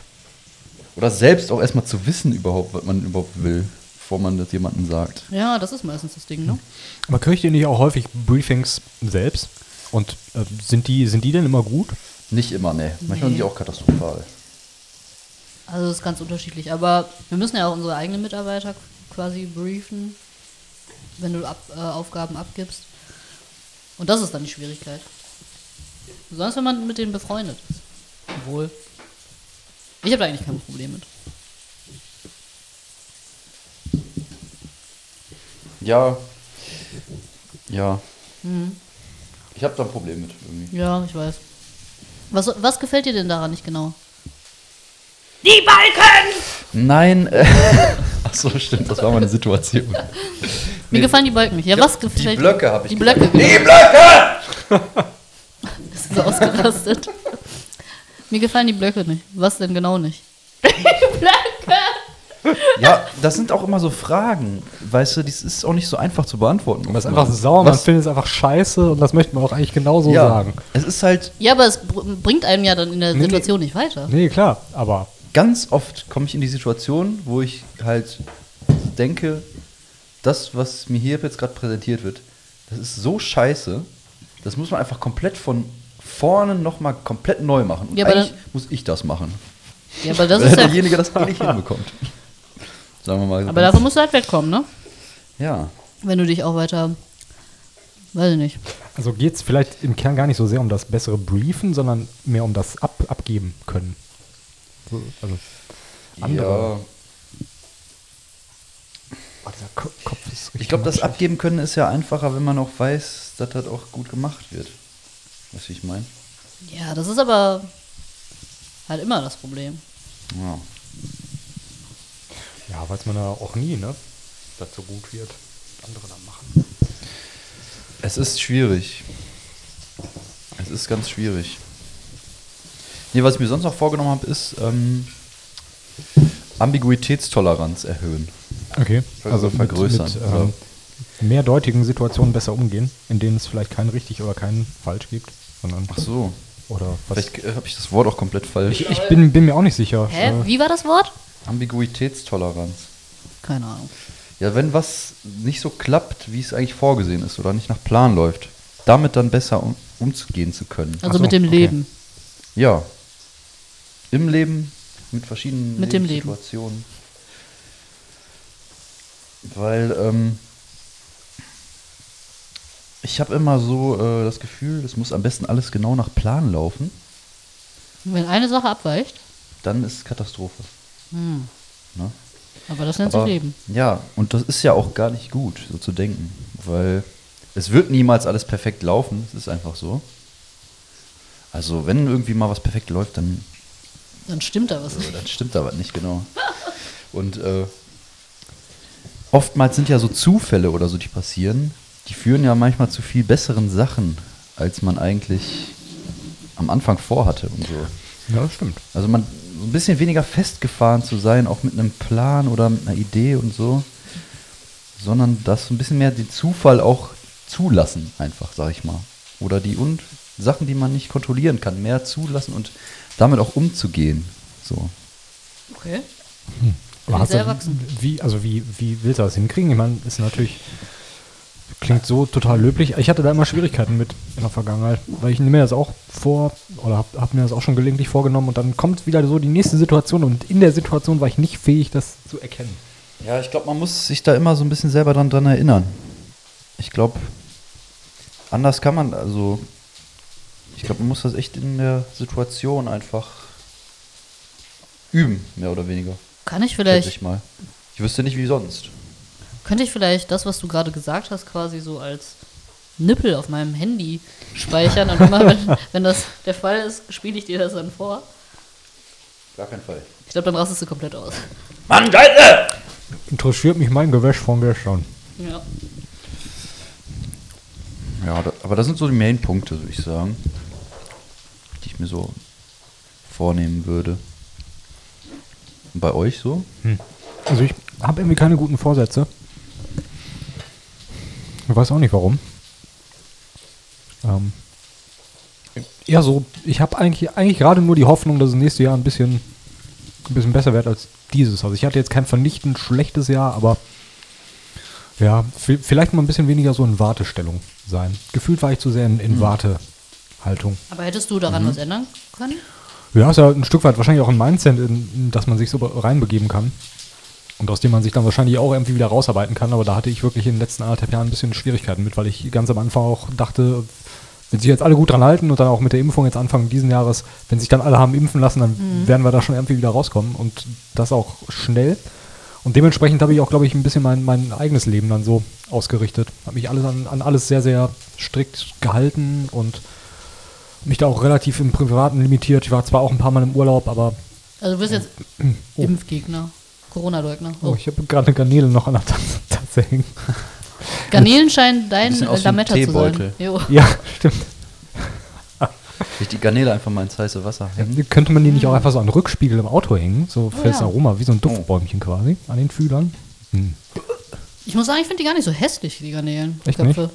Oder selbst auch erstmal zu wissen überhaupt, was man überhaupt will, bevor man das jemandem sagt. Ja, das ist meistens das Ding, ne? Aber kriegt ihr nicht auch häufig Briefings selbst? Und äh, sind, die, sind die denn immer gut? Nicht immer, ne. Manchmal Nee. sind die auch katastrophal. Also das ist ganz unterschiedlich. Aber wir müssen ja auch unsere eigenen Mitarbeiter quasi briefen, wenn du ab, äh, Aufgaben abgibst. Und das ist dann die Schwierigkeit. Besonders wenn man mit denen befreundet ist. Obwohl. Ich habe da eigentlich kein Problem mit. Ja. Ja. Mhm. Ich habe da ein Problem mit irgendwie. Ja, ich weiß. Was, was gefällt dir denn daran nicht genau? Die Balken! Nein, äh, ach so, stimmt, das war meine Situation. Mir Nee, gefallen die Balken nicht. Ja, was gefällt Die Blöcke habe ich Die. Blöcke, Die. Blöcke! Das ist so ausgerastet. Mir gefallen die Blöcke nicht. Was denn genau nicht? Ja, das sind auch immer so Fragen. Weißt du, das ist auch nicht so einfach zu beantworten. Das ist einfach sauer, man findet es einfach scheiße und das möchte man auch eigentlich genauso ja, sagen. Es ist halt, Ja, aber es br bringt einem ja dann in der Nee, Situation nicht weiter. Nee, klar, aber ganz oft komme ich in die Situation, wo ich halt denke, das, was mir hier jetzt gerade präsentiert wird, das ist so scheiße, Das muss man einfach komplett von vorne nochmal komplett neu machen. Und Ja, aber eigentlich dann- muss ich das machen. Ja, aber das Weil ist ja. derjenige das nicht hinbekommt. Sagen wir mal. Aber dafür musst du halt wegkommen, ne? Ja. Wenn du dich auch weiter. Weiß ich nicht. Also geht es vielleicht im Kern gar nicht so sehr um das bessere Briefen, sondern mehr um das Ab Abgeben können. So, also andere. Ja. Oh, Kopf ist richtig Ich glaube, das. Abgeben können ist ja einfacher, wenn man auch weiß, dass das auch gut gemacht wird. Weißt du, wie ich meine? Ja, das ist aber halt immer das Problem. Ja. Ja, weiß man ja auch nie, ne? Dass so gut wird. Andere dann machen. Es ist schwierig. Es ist ganz schwierig. Nee, was ich mir sonst noch vorgenommen habe, ist ähm, Ambiguitätstoleranz erhöhen. Okay, also mit, vergrößern, mit ja. ähm, mehrdeutigen Situationen besser umgehen, in denen es vielleicht kein richtig oder kein falsch gibt, sondern Ach so. oder was. Vielleicht äh, habe ich das Wort auch komplett falsch. Ich, ich bin, bin mir auch nicht sicher. Hä? Äh, Wie war das Wort? Ambiguitätstoleranz. Keine Ahnung. Ja, wenn was nicht so klappt, wie es eigentlich vorgesehen ist oder nicht nach Plan läuft, damit dann besser um, umzugehen zu können. Also so, mit dem okay. Leben. Ja. Im Leben, mit verschiedenen Mit dem Leben. Situationen. Weil ähm, ich habe immer so äh, das Gefühl, es muss am besten alles genau nach Plan laufen. Wenn eine Sache abweicht, Dann ist Katastrophe. hm. Ne? aber das nennt Aber, sich Leben. Ja, und das ist ja auch gar nicht gut, so zu denken. Weil es wird niemals alles perfekt laufen. Es ist einfach so. Also, wenn irgendwie mal was perfekt läuft, dann Dann stimmt da was So, nicht. dann stimmt aber nicht genau. Und äh, oftmals sind ja so Zufälle oder so, die passieren, die führen ja manchmal zu viel besseren Sachen, als man eigentlich am Anfang vorhatte und so. ja, das stimmt. Also man so ein bisschen weniger festgefahren zu sein, auch mit einem Plan oder mit einer Idee und so, sondern das so ein bisschen mehr den Zufall auch zulassen, einfach, sag ich mal. Oder die und Sachen, die man nicht kontrollieren kann, mehr zulassen und damit auch umzugehen. So. Okay. Aber hast sehr erwachsen. Wie, also wie, wie willst du das hinkriegen? Ich meine, ist natürlich, klingt so total löblich. Ich hatte da immer Schwierigkeiten mit in der Vergangenheit, weil ich nehme mir das auch vor, oder habe hab mir das auch schon gelegentlich vorgenommen und dann kommt wieder so die nächste Situation und in der Situation war ich nicht fähig, das zu erkennen. Ja, ich glaube, man muss sich da immer so ein bisschen selber dran, dran erinnern. Ich glaube, anders kann man, also, ich glaube, man muss das echt in der Situation einfach üben, mehr oder weniger. Kann ich vielleicht, ich mal. Ich wüsste nicht, wie sonst. könnte ich vielleicht das, was du gerade gesagt hast, quasi so als Nippel auf meinem Handy speichern und immer, wenn, wenn das der Fall ist, spiele ich dir das dann vor. Gar keinen Fall. Ich glaube, dann rastest du komplett aus. Mann, Scheiße! Interessiert mich mein Gewäsch von gestern. Ja. Ja, da, aber das sind so die Main-Punkte, würde ich sagen, ich mir so vornehmen würde. Und bei euch so? Also ich habe irgendwie keine guten Vorsätze. Ich weiß auch nicht warum. Ähm, ja, so, ich habe eigentlich, eigentlich gerade nur die Hoffnung, dass das nächste Jahr ein bisschen, ein bisschen besser wird als dieses. Also ich hatte jetzt kein vernichtend schlechtes Jahr, aber ja, vi- vielleicht mal ein bisschen weniger so in Wartestellung sein. Gefühlt war ich zu sehr in, in Wartehaltung. Aber hättest du daran was ändern können? Ja, ist ja ein Stück weit wahrscheinlich auch ein Mindset, in, in das man sich so reinbegeben kann. Und aus dem man sich dann wahrscheinlich auch irgendwie wieder rausarbeiten kann. Aber da hatte ich wirklich in den letzten anderthalb Jahren ein bisschen Schwierigkeiten mit, weil ich ganz am Anfang auch dachte, wenn sich jetzt alle gut dran halten und dann auch mit der Impfung jetzt Anfang diesen Jahres, wenn sich dann alle haben impfen lassen, dann werden wir da schon irgendwie wieder rauskommen. Und das auch schnell. Und dementsprechend habe ich auch, glaube ich, ein bisschen mein, mein eigenes Leben dann so ausgerichtet. Habe mich alles an, an alles sehr, sehr strikt gehalten und mich da auch relativ im Privaten limitiert. Ich war zwar auch ein paar Mal im Urlaub, aber Also du bist jetzt Oh. Impfgegner, Corona-Leugner. oh, Oh. ich habe gerade eine Garnele noch an der Tasse hängen. Garnelen scheinen dein äh, Lametta zu sein. Jo. Ja, stimmt. Ich die Garnele einfach mal ins heiße Wasser hängen. Könnte man die nicht auch einfach so an den Rückspiegel im Auto hängen? So für das ja. Aroma, wie so ein Duftbäumchen quasi, an den Fühlern. Hm. Ich muss sagen, ich finde die gar nicht so hässlich, die Garnelen. Echt Köpfe.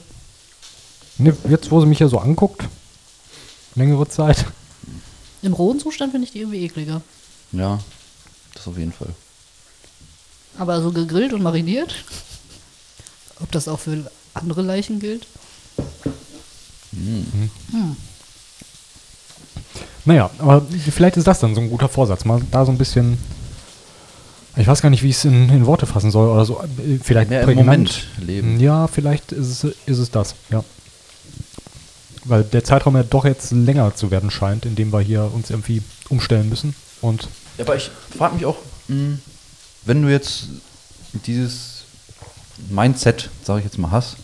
Ne, jetzt, wo sie mich ja so anguckt, längere Zeit. Im rohen Zustand finde ich die irgendwie ekliger. Ja, das auf jeden Fall. Aber so gegrillt und mariniert, ob das auch für andere Leichen gilt? Naja, aber vielleicht ist das dann so ein guter Vorsatz. Mal da so ein bisschen. Ich weiß gar nicht, wie ich es in, in Worte fassen soll oder so. Äh, Vielleicht Mehr im prägnant. Moment leben. Ja, vielleicht ist es, ist es das, ja. Weil der Zeitraum ja doch jetzt länger zu werden scheint, in dem wir hier uns irgendwie umstellen müssen. Und Ja, aber ich frage mich auch, mh, wenn du jetzt dieses Mindset, sage ich jetzt mal, hast,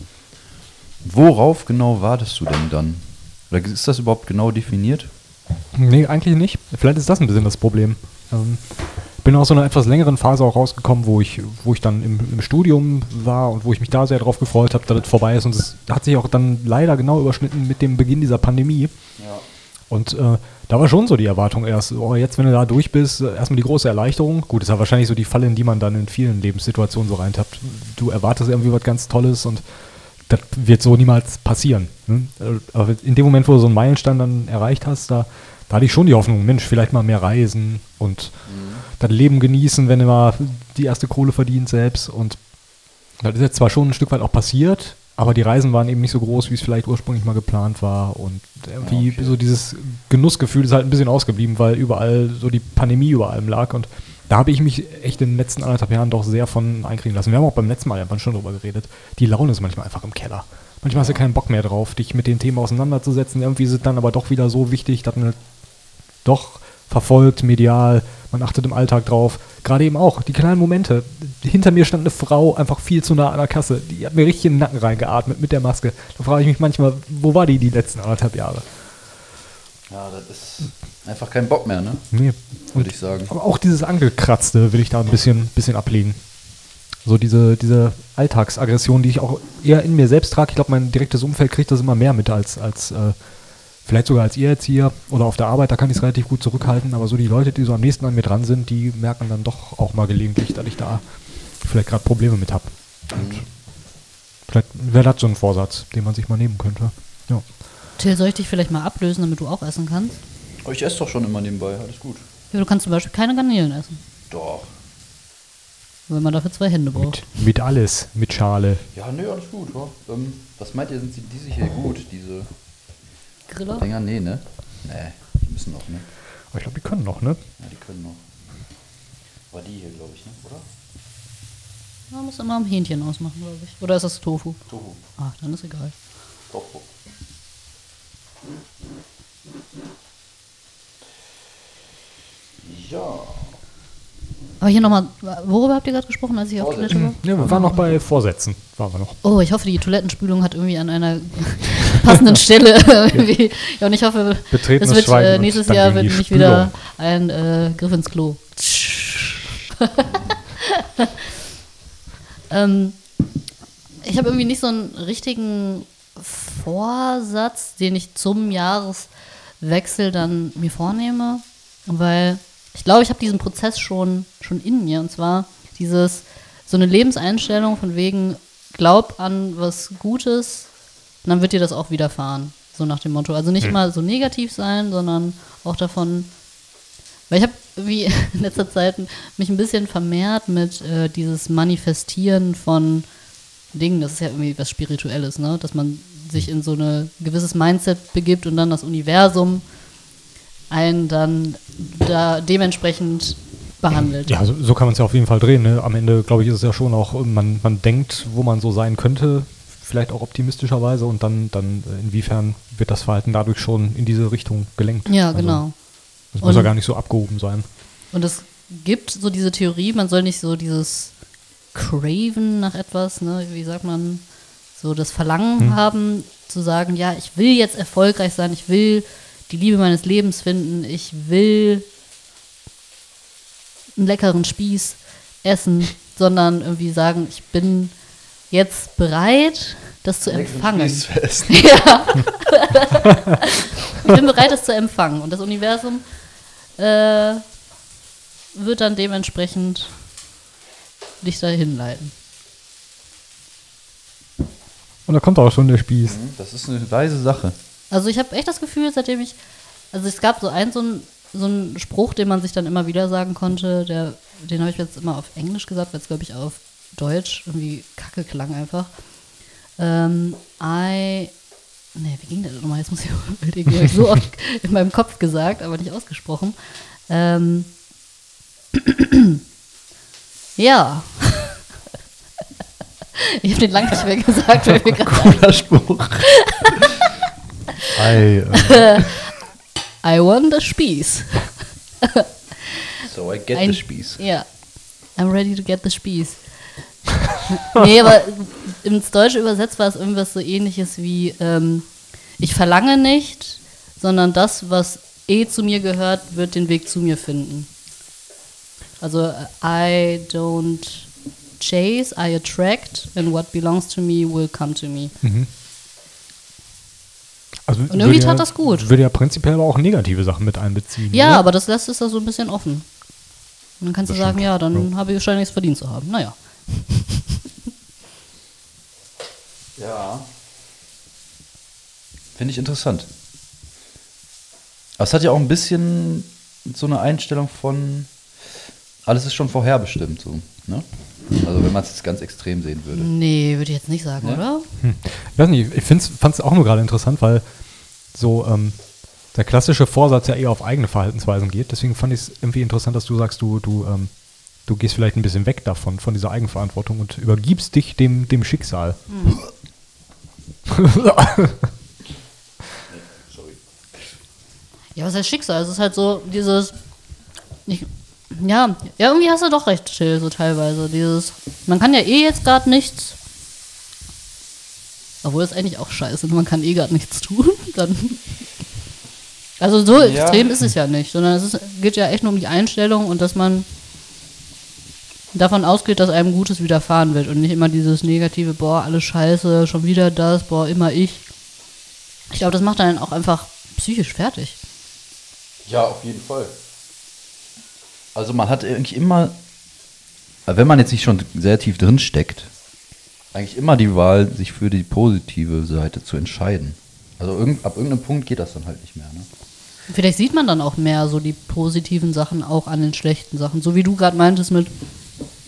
worauf genau wartest du denn dann? Oder ist das überhaupt genau definiert? Nee, eigentlich nicht. Vielleicht ist das ein bisschen das Problem. Ähm, bin aus so einer etwas längeren Phase auch rausgekommen, wo ich, wo ich dann im, im Studium war und wo ich mich da sehr drauf gefreut habe, dass es vorbei ist. Und es hat sich auch dann leider genau überschnitten mit dem Beginn dieser Pandemie. Und äh, da war schon so die Erwartung erst, oh, jetzt, wenn du da durch bist, äh, erstmal die große Erleichterung. Gut, ist ja wahrscheinlich so die Falle, in die man dann in vielen Lebenssituationen so reintappt. Du erwartest irgendwie was ganz Tolles und das wird so niemals passieren. Ne? Äh, Aber in dem Moment, wo du so einen Meilenstein dann erreicht hast, da, da hatte ich schon die Hoffnung, Mensch, vielleicht mal mehr reisen und das Leben genießen, wenn du mal die erste Kohle verdienst selbst. Und das ist jetzt zwar schon ein Stück weit auch passiert, aber die Reisen waren eben nicht so groß, wie es vielleicht ursprünglich mal geplant war. Und irgendwie okay. so dieses Genussgefühl ist halt ein bisschen ausgeblieben, weil überall so die Pandemie über allem lag. Und da habe ich mich echt in den letzten anderthalb Jahren doch sehr von einkriegen lassen. Wir haben auch beim letzten Mal ja schon drüber geredet. Die Laune ist manchmal einfach im Keller. Manchmal hast du keinen Bock mehr drauf, dich mit den Themen auseinanderzusetzen. Irgendwie ist es dann aber doch wieder so wichtig, dass man doch verfolgt, medial, man achtet im Alltag drauf. Gerade eben auch, die kleinen Momente. Hinter mir stand eine Frau einfach viel zu nah an der Kasse. Die hat mir richtig in den Nacken reingeatmet mit der Maske. Da frage ich mich manchmal, wo war die die letzten anderthalb Jahre? Ja, das ist einfach kein Bock mehr, ne? Nee. Würde ich sagen. Aber auch dieses Angekratzte will ich da ein bisschen, bisschen ablegen. So diese, diese Alltagsaggression, die ich auch eher in mir selbst trage. Ich glaube, mein direktes Umfeld kriegt das immer mehr mit als, als äh, vielleicht sogar als ihr jetzt hier oder auf der Arbeit, da kann ich es relativ gut zurückhalten. Aber so die Leute, die so am nächsten an mir dran sind, die merken dann doch auch mal gelegentlich, dass ich da vielleicht gerade Probleme mit habe. Vielleicht wäre das so ein Vorsatz, den man sich mal nehmen könnte. Ja. Till, soll ich dich vielleicht mal ablösen, damit du auch essen kannst? Aber ich esse doch schon immer nebenbei, alles gut. Ja, du kannst zum Beispiel keine Garnelen essen, Doch. weil man dafür zwei Hände braucht. Mit, mit alles, mit Schale. Ja, nö, alles gut. Ja. Ähm, was meint ihr, sind die, diese hier gut, diese Griller? Dinger? Nee, ne? Nee, die müssen noch, ne? Aber ich glaube, die können noch, ne? Ja, die können noch. War die hier, glaube ich, ne? Oder? Man muss immer am Hähnchen ausmachen, glaube ich. Oder ist das Tofu? Tofu. Ah, dann ist egal. Tofu. Ja. Aber hier nochmal, worüber habt ihr gerade gesprochen, als ich auf Toilette war? Ja, wir waren noch bei Vorsätzen. Waren wir noch. Oh, ich hoffe, die Toilettenspülung hat irgendwie an einer passenden Stelle irgendwie. Ja, und ich hoffe, Betretenes es wird Schweigen äh, und nächstes Jahr wird nicht wieder ein äh, Griff ins Klo. ähm, ich habe irgendwie nicht so einen richtigen Vorsatz, den ich zum Jahreswechsel dann mir vornehme, weil ich glaube, ich habe diesen Prozess schon, schon in mir. Und zwar dieses, so eine Lebenseinstellung von wegen, glaub an was Gutes, und dann wird dir das auch widerfahren. So nach dem Motto. Also nicht immer so negativ sein, sondern auch davon, weil ich habe irgendwie in letzter Zeit mich ein bisschen vermehrt mit äh, dieses Manifestieren von Dingen, das ist ja irgendwie was Spirituelles, ne? Dass man sich in so ein gewisses Mindset begibt und dann das Universum einen dann da dementsprechend behandelt. Ja, so, so kann man es ja auf jeden Fall drehen. Ne? Am Ende, glaube ich, ist es ja schon auch, man, man denkt, wo man so sein könnte, vielleicht auch optimistischerweise und dann, dann äh, inwiefern wird das Verhalten dadurch schon in diese Richtung gelenkt. Ja, Also, genau. Das muss ja Und- gar nicht so abgehoben sein. Und es gibt so diese Theorie, man soll nicht so dieses Craven nach etwas, ne, wie sagt man, so das Verlangen haben, zu sagen, ja, ich will jetzt erfolgreich sein, ich will die Liebe meines Lebens finden, ich will einen leckeren Spieß essen, sondern irgendwie sagen, ich bin jetzt bereit, das zu empfangen. Ja. ich bin bereit, das zu empfangen. Und das Universum äh, wird dann dementsprechend dich dahin leiten. Und da kommt auch schon der Spieß. Das ist eine weise Sache. Also ich habe echt das Gefühl, seitdem ich, also es gab so einen so einen so einen Spruch, den man sich dann immer wieder sagen konnte, der, den habe ich jetzt immer auf Englisch gesagt, weil es glaube ich auf Deutsch irgendwie kacke klang einfach. Ähm, I Nee, wie ging das nochmal? Jetzt muss ich überlegen. Habe ich so oft in meinem Kopf gesagt, aber nicht ausgesprochen. Ähm. ja. ich habe den lang nicht mehr gesagt, weil wir gerade Cooler Spruch. Ei, äh, I want the Spieß. So I get Ein- the Spieß. Ja. I'm ready to get the Spieß. nee, aber ins Deutsche übersetzt war es irgendwas so ähnliches wie ähm, ich verlange nicht, sondern das, was eh zu mir gehört, wird den Weg zu mir finden. Also äh, I don't chase, I attract and what belongs to me will come to me. Also Und irgendwie tat ja, das gut. Würde ja prinzipiell aber auch negative Sachen mit einbeziehen. Ja, oder? aber das lässt es da so ein bisschen offen. Und dann kannst Das du sagen, stimmt. ja, dann Ja. habe ich wahrscheinlich nichts verdient zu haben. Naja. Ja. Finde ich interessant. Aber es hat ja auch ein bisschen so eine Einstellung von, alles ist schon vorherbestimmt. So, ne? Also wenn man es jetzt ganz extrem sehen würde. Nee, würde ich jetzt nicht sagen, Ja? oder? Ich weiß nicht, ich fand es auch nur gerade interessant, weil so ähm, der klassische Vorsatz ja eher auf eigene Verhaltensweisen geht. Deswegen fand ich es irgendwie interessant, dass du sagst, du, du, ähm, du gehst vielleicht ein bisschen weg davon, von dieser Eigenverantwortung und übergibst dich dem, dem Schicksal. Ja, was heißt Schicksal? Es ist halt so dieses. Ich, ja, ja, irgendwie hast du doch recht, Chill, so teilweise. Dieses. Man kann ja eh jetzt gerade nichts. Obwohl das eigentlich auch scheiße ist, man kann eh gerade nichts tun. Dann. Also so Ja. extrem ist es ja nicht, sondern es ist, geht ja echt nur um die Einstellung und dass man davon ausgeht, dass einem Gutes widerfahren wird und nicht immer dieses negative, boah, alles scheiße, schon wieder das, boah, immer ich. Ich glaube, das macht einen auch einfach psychisch fertig. Ja, auf jeden Fall. Also man hat eigentlich immer, wenn man jetzt nicht schon sehr tief drin steckt, eigentlich immer die Wahl, sich für die positive Seite zu entscheiden. Also irgend, ab irgendeinem Punkt geht das dann halt nicht mehr. Ne? Vielleicht sieht man dann auch mehr so die positiven Sachen auch an den schlechten Sachen. So wie du gerade meintest mit,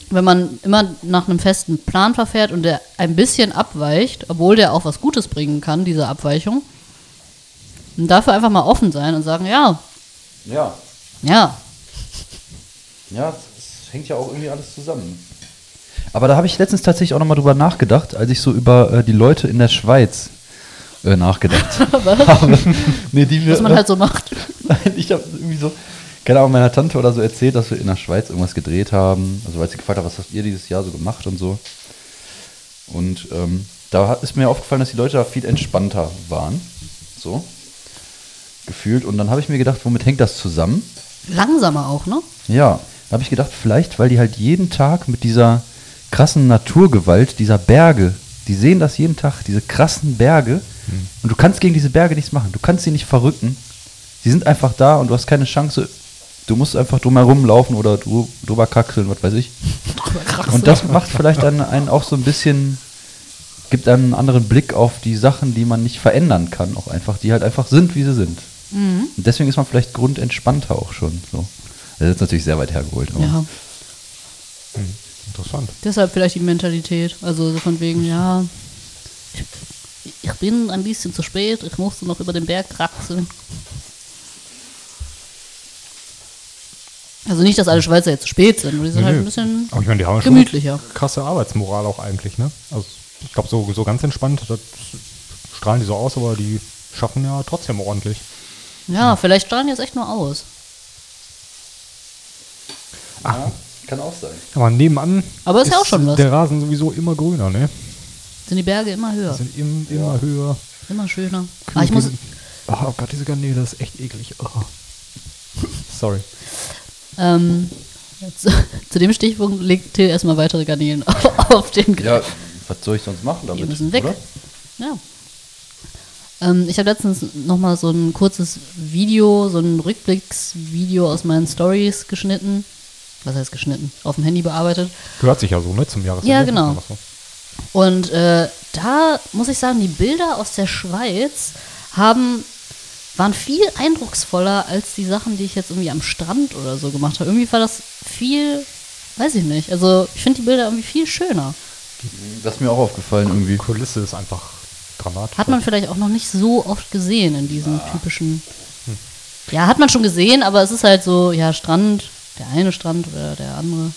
wenn man immer nach einem festen Plan verfährt und der ein bisschen abweicht, obwohl der auch was Gutes bringen kann, diese Abweichung, und dafür einfach mal offen sein und sagen, ja, Ja, ja, ja, es hängt ja auch irgendwie alles zusammen. Aber da habe ich letztens tatsächlich auch nochmal drüber nachgedacht, als ich so über äh, die Leute in der Schweiz äh, nachgedacht habe. Nee, die was man halt so macht. Nein, ich habe irgendwie so, keine Ahnung, meiner Tante oder so erzählt, dass wir in der Schweiz irgendwas gedreht haben. Also weil sie gefragt hat, was habt ihr dieses Jahr so gemacht und so. Und ähm, da ist mir aufgefallen, dass die Leute da viel entspannter waren. So. Gefühlt. Und dann habe ich mir gedacht, womit hängt das zusammen? Langsamer auch, ne? Ja, da habe ich gedacht, vielleicht, weil die halt jeden Tag mit dieser krassen Naturgewalt, dieser Berge, die sehen das jeden Tag, diese krassen Berge, und du kannst gegen diese Berge nichts machen. Du kannst sie nicht verrücken. Sie sind einfach da und du hast keine Chance. Du musst einfach drumherum laufen oder drüber kaxeln, was weiß ich. Und das macht vielleicht dann einen auch so ein bisschen, gibt einen anderen Blick auf die Sachen, die man nicht verändern kann, auch einfach, die halt einfach sind, wie sie sind. Und deswegen ist man vielleicht grundentspannter auch schon. So. Das ist natürlich sehr weit hergeholt. Aber Ja. Interessant. Deshalb vielleicht die Mentalität. Also so von wegen, ja, ich, ich bin ein bisschen zu spät, ich musste noch über den Berg kraxeln. Also nicht, dass alle Schweizer jetzt zu spät sind, aber die sind halt ein bisschen Aber ich meine, die haben ja schon gemütlicher. eine krasse Arbeitsmoral auch eigentlich, ne? Also ich glaube, so, so ganz entspannt, das strahlen die so aus, aber die schaffen ja trotzdem ordentlich. Ja, vielleicht strahlen die jetzt echt nur aus. Ja, kann auch sein. Aber nebenan Aber ist ja auch schon was. der Rasen sowieso immer grüner, ne? Sind die Berge immer höher, Sind im, immer höher. immer schöner. Ah, ich muss, Oh Gott, diese Garnele, das ist echt eklig. Oh. Sorry. ähm, zu, zu dem Stichpunkt legt Till erstmal weitere Garnelen auf den Grill. Ja, was soll ich sonst machen Die damit? müssen weg. Oder? Ja. Ähm, ich habe letztens nochmal so ein kurzes Video, so ein Rückblicksvideo aus meinen Stories geschnitten. Was heißt geschnitten? Auf dem Handy bearbeitet. Gehört sich ja so, ne? Zum Jahresende. Ja, genau. So. Und äh, da muss ich sagen, die Bilder aus der Schweiz haben, waren viel eindrucksvoller als die Sachen, die ich jetzt irgendwie am Strand oder so gemacht habe. Irgendwie war das viel, weiß ich nicht. Also ich finde die Bilder irgendwie viel schöner. Das ist mir auch aufgefallen irgendwie. Kulisse ist einfach dramatisch. Hat man vielleicht auch noch nicht so oft gesehen in diesem typischen. Ja, hat man schon gesehen, aber es ist halt so, ja, Strand, der eine Strand oder der andere.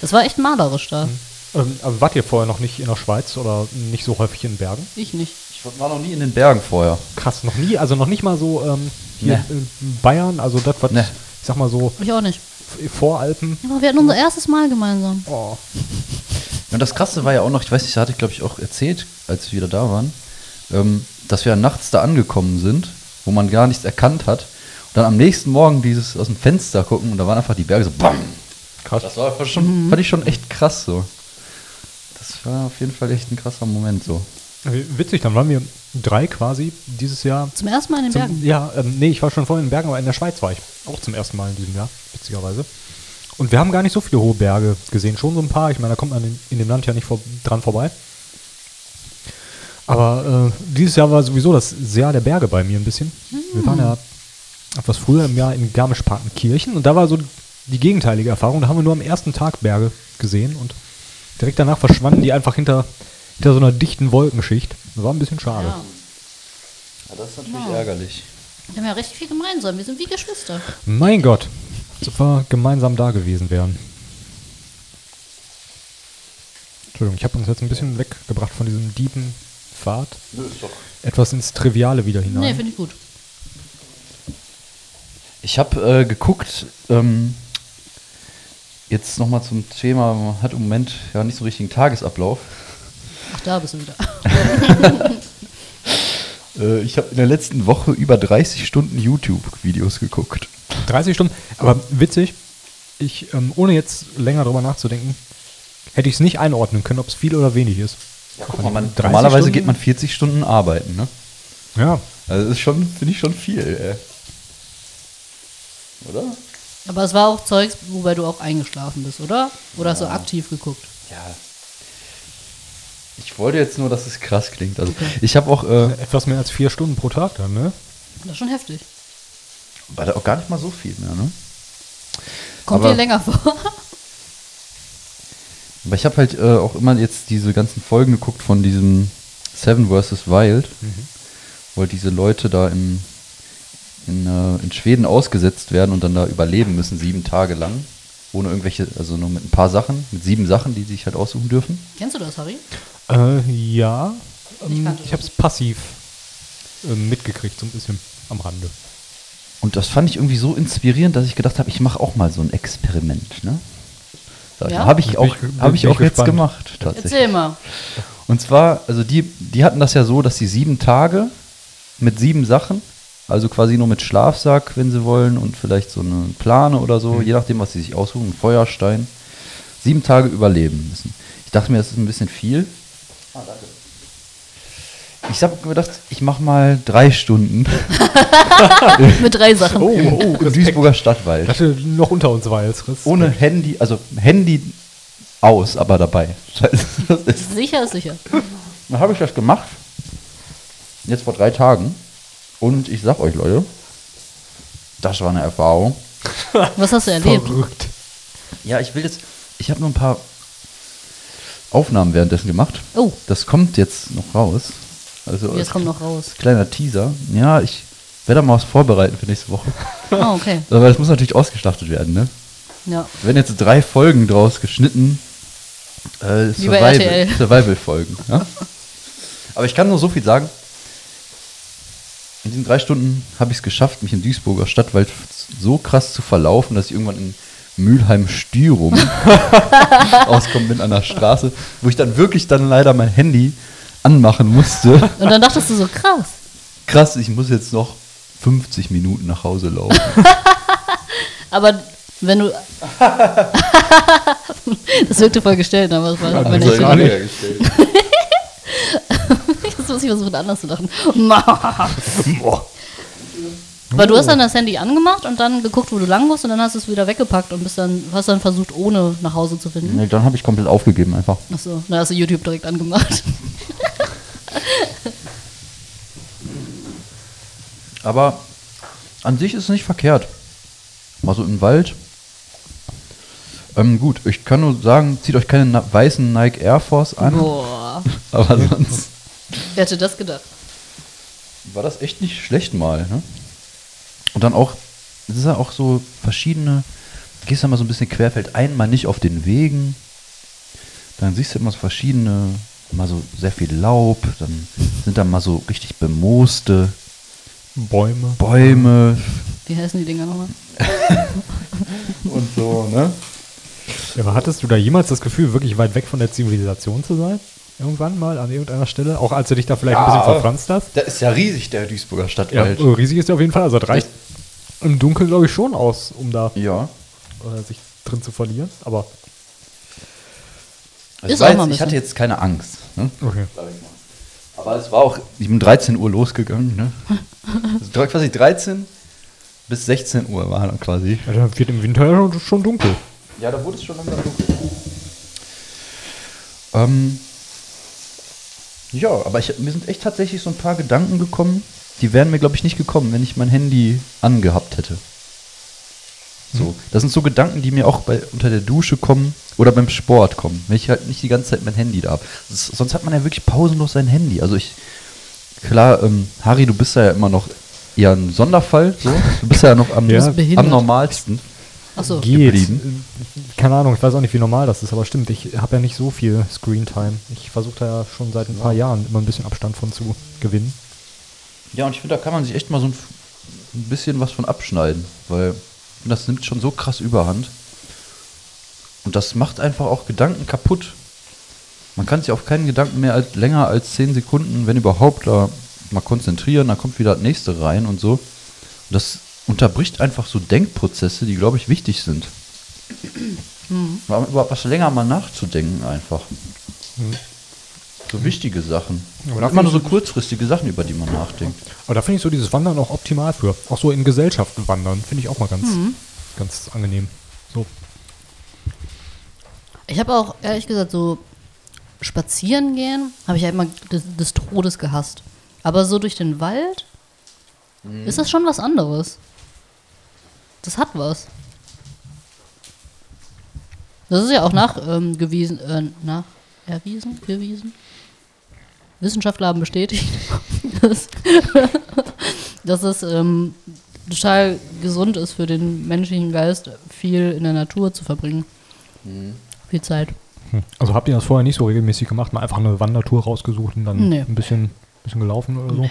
Das war echt malerisch da. ähm, aber wart ihr vorher noch nicht in der Schweiz oder nicht so häufig in Bergen? Ich nicht. Ich war noch nie in den Bergen vorher. Krass, noch nie, also noch nicht mal so ähm, hier Nee. in Bayern, also das, was, Nee. ich sag mal so, Ich auch nicht. Voralpen. Aber wir hatten unser erstes Mal gemeinsam. Oh. Und das Krasse war ja auch noch, ich weiß nicht, das hatte ich glaube ich auch erzählt, als wir wieder da waren, ähm, dass wir nachts da angekommen sind, wo man gar nichts erkannt hat. Dann am nächsten Morgen dieses aus dem Fenster gucken und da waren einfach die Berge so BAM! Krass. Das war schon, fand ich schon echt krass so. Das war auf jeden Fall echt ein krasser Moment so. Witzig, dann waren wir drei quasi dieses Jahr. Zum ersten Mal in den Zum, Bergen. ja, ähm, nee, ich war schon vorher in den Bergen, aber in der Schweiz war ich auch zum ersten Mal in diesem Jahr, witzigerweise. Und wir haben gar nicht so viele hohe Berge gesehen, schon so ein paar. Ich meine, da kommt man in, in dem Land ja nicht vor, dran vorbei. Aber äh, dieses Jahr war sowieso das Jahr der Berge bei mir ein bisschen. Wir waren ja etwas früher im Jahr in Garmisch-Partenkirchen und da war so die gegenteilige Erfahrung. Da haben wir nur am ersten Tag Berge gesehen und direkt danach verschwanden die einfach hinter, hinter so einer dichten Wolkenschicht. Das war ein bisschen schade. Ja. Ja, das ist natürlich Wow. ärgerlich. Wir haben ja recht viel gemeinsam. Wir sind wie Geschwister. Mein Gott, dass wir gemeinsam da gewesen wären. Entschuldigung, ich habe uns jetzt ein bisschen weggebracht von diesem deepen Pfad. Etwas ins Triviale wieder hinein. Nee, finde ich gut. Ich habe äh, geguckt, ähm, jetzt nochmal zum Thema, man hat im Moment ja nicht so richtigen Tagesablauf. Ach, da bist du wieder. Äh, ich habe in der letzten Woche über 30 Stunden YouTube-Videos geguckt. 30 Stunden, aber witzig, ich, ähm, ohne jetzt länger drüber nachzudenken, hätte ich es nicht einordnen können, ob es viel oder wenig ist. Guck mal, man, 30 normalerweise Stunden? geht man 40 Stunden arbeiten, ne? Ja, Also das ist schon, finde ich schon viel, ey. Oder? Aber es war auch Zeugs, wobei du auch eingeschlafen bist, oder? Oder hast du aktiv geguckt? Ja. Ich wollte jetzt nur, dass es krass klingt. Also ich habe auch, äh, etwas mehr als vier Stunden pro Tag dann, ne? Das ist schon heftig. war da auch gar nicht mal so viel mehr, ne? Kommt Aber- dir länger vor. Aber ich habe halt äh, auch immer jetzt diese ganzen Folgen geguckt von diesem Seven vs. Wild, wo halt diese Leute da in, in, äh, in Schweden ausgesetzt werden und dann da überleben müssen, sieben Tage lang. Ohne irgendwelche, also nur mit ein paar Sachen, mit sieben Sachen, die sie sich halt aussuchen dürfen. Kennst du das, Harry? Äh, ja, Ich ähm, ich das habe es passiv äh, mitgekriegt, so ein bisschen am Rande. Und das fand ich irgendwie so inspirierend, dass ich gedacht habe, ich mache auch mal so ein Experiment. Ne? Ja? Habe ich auch, ich- hab ich auch ich jetzt gespannt. gemacht, tatsächlich. Erzähl mal. Und zwar, also die, die hatten das ja so, dass sie sieben Tage mit sieben Sachen, also quasi nur mit Schlafsack, wenn sie wollen, und vielleicht so eine Plane oder so, je nachdem, was sie sich aussuchen, einen Feuerstein, sieben Tage überleben müssen. Ich dachte mir, das ist ein bisschen viel. Ich habe mir gedacht, ich mache mal drei Stunden Mit drei Sachen. Oh, oh, im. Duisburger Stadtwald. Ich dachte, noch unter uns war jetzt. Respekt. Ohne Handy, also Handy aus, aber dabei. Ist Sicher ist sicher. Dann habe ich das gemacht. Jetzt vor drei Tagen. Und ich sag euch, Leute, das war eine Erfahrung. Was hast du erlebt? Verrückt. Ja, ich will jetzt. Ich habe nur ein paar Aufnahmen währenddessen gemacht. Oh, Das kommt jetzt noch raus. Also jetzt kommt noch raus. kleiner Teaser. Ja, ich werde da mal was vorbereiten für nächste Woche. Oh, okay. Aber das muss natürlich ausgeschlachtet werden, ne? Ja. Werden jetzt drei Folgen draus geschnitten. Äh, RTL. Survival- Survival-Folgen. Ja? Aber ich kann nur so viel sagen. In diesen drei Stunden habe ich es geschafft, mich im Duisburger Stadtwald so krass zu verlaufen, dass ich irgendwann in Mülheim-Stürum auskommen bin an der Straße, wo ich dann wirklich dann leider mein Handy anmachen musste. Und dann dachtest du so, krass. Krass, ich muss jetzt noch 50 Minuten nach Hause laufen. Aber wenn du. das wirkte voll gestellt, aber es war Ja, das nicht war Jetzt muss ich versuchen, anders zu lachen. Weil du hast dann das Handy angemacht und dann geguckt, wo du lang musst und dann hast du es wieder weggepackt und bist dann, hast dann versucht, ohne nach Hause zu finden. Nee, dann habe ich komplett aufgegeben einfach. Achso, dann hast du YouTube direkt angemacht. Aber an sich ist es nicht verkehrt. Mal so im Wald. Ähm, gut, ich kann nur sagen, zieht euch keine weißen Nike Air Force an, Boah. aber sonst Wer hätte das gedacht? war das echt nicht schlecht mal. Ne? Und dann auch, es ist ja auch so verschiedene, du gehst ja mal so ein bisschen querfeld ein, mal nicht auf den Wegen. Dann siehst du immer so verschiedene, mal so sehr viel Laub, dann sind da mal so richtig bemooste Bäume. Bäume Wie heißen die Dinger nochmal? und so, ne? Ja, aber hattest du da jemals das Gefühl, wirklich weit weg von der Zivilisation zu sein? Irgendwann mal an irgendeiner Stelle? Auch als du dich da vielleicht ein bisschen verfranst hast? Der ist ja riesig, der Duisburger Ja, Stadtwald. äh, riesig ist der auf jeden Fall. Also das reicht im Dunkeln, glaube ich, schon aus, um da Ja. äh, sich drin zu verlieren. Aber Also mal ein ich hatte jetzt keine Angst. Ne? okay. Aber es war auch, ich bin 13 Uhr losgegangen. Ne? Also quasi 13 bis 16 Uhr war dann quasi. Ja, dann wird im Winter ja schon, schon dunkel. Ja, da wurde es schon langsam dunkel. Ähm, ja, aber ich, mir sind echt tatsächlich so ein paar Gedanken gekommen, die wären mir, glaube ich, nicht gekommen, wenn ich mein Handy angehabt hätte. So, das sind so Gedanken, die mir auch bei, unter der Dusche kommen oder beim Sport kommen, wenn ich halt nicht die ganze Zeit mein Handy da habe. Sonst hat man ja wirklich pausenlos sein Handy. Also ich, klar, ähm, Harry, du bist ja immer noch eher ein Sonderfall. So. Du bist ja noch am, Ja. am normalsten. Achso. Geht. Äh, Keine Ahnung, ich weiß auch nicht, wie normal das ist, aber stimmt, ich habe ja nicht so viel Screentime. Ich versuche da ja schon seit ein paar Jahren immer ein bisschen Abstand von zu gewinnen. Ja, und ich finde, da kann man sich echt mal so ein, ein bisschen was von abschneiden, weil das nimmt schon so krass überhand. Und das macht einfach auch Gedanken kaputt. Man kann sich auf keinen Gedanken mehr als, länger als 10 Sekunden, wenn überhaupt, da mal konzentrieren, dann kommt wieder das nächste rein und so. Und das unterbricht einfach so Denkprozesse, die, glaube ich, wichtig sind. Mal Über was länger mal nachzudenken einfach. So wichtige Sachen. Aber da mal nur so kurzfristige Sachen, über die man nachdenkt. Aber da finde ich so dieses Wandern auch optimal für. Auch so in Gesellschaften wandern, finde ich auch mal ganz, ganz angenehm. So. Ich habe auch, ehrlich gesagt, so spazieren gehen, habe ich ja immer des, des Todes gehasst. Aber so durch den Wald ist das schon was anderes. Das hat was. Das ist ja auch nachgewiesen, äh, nach erwiesen, gewiesen. Wissenschaftler haben bestätigt, dass, dass es ähm, total gesund ist für den menschlichen Geist, viel in der Natur zu verbringen. Viel Zeit. Hm. Also habt ihr das vorher nicht so regelmäßig gemacht? Mal einfach eine Wandertour rausgesucht und dann Nee. ein bisschen, bisschen gelaufen oder so?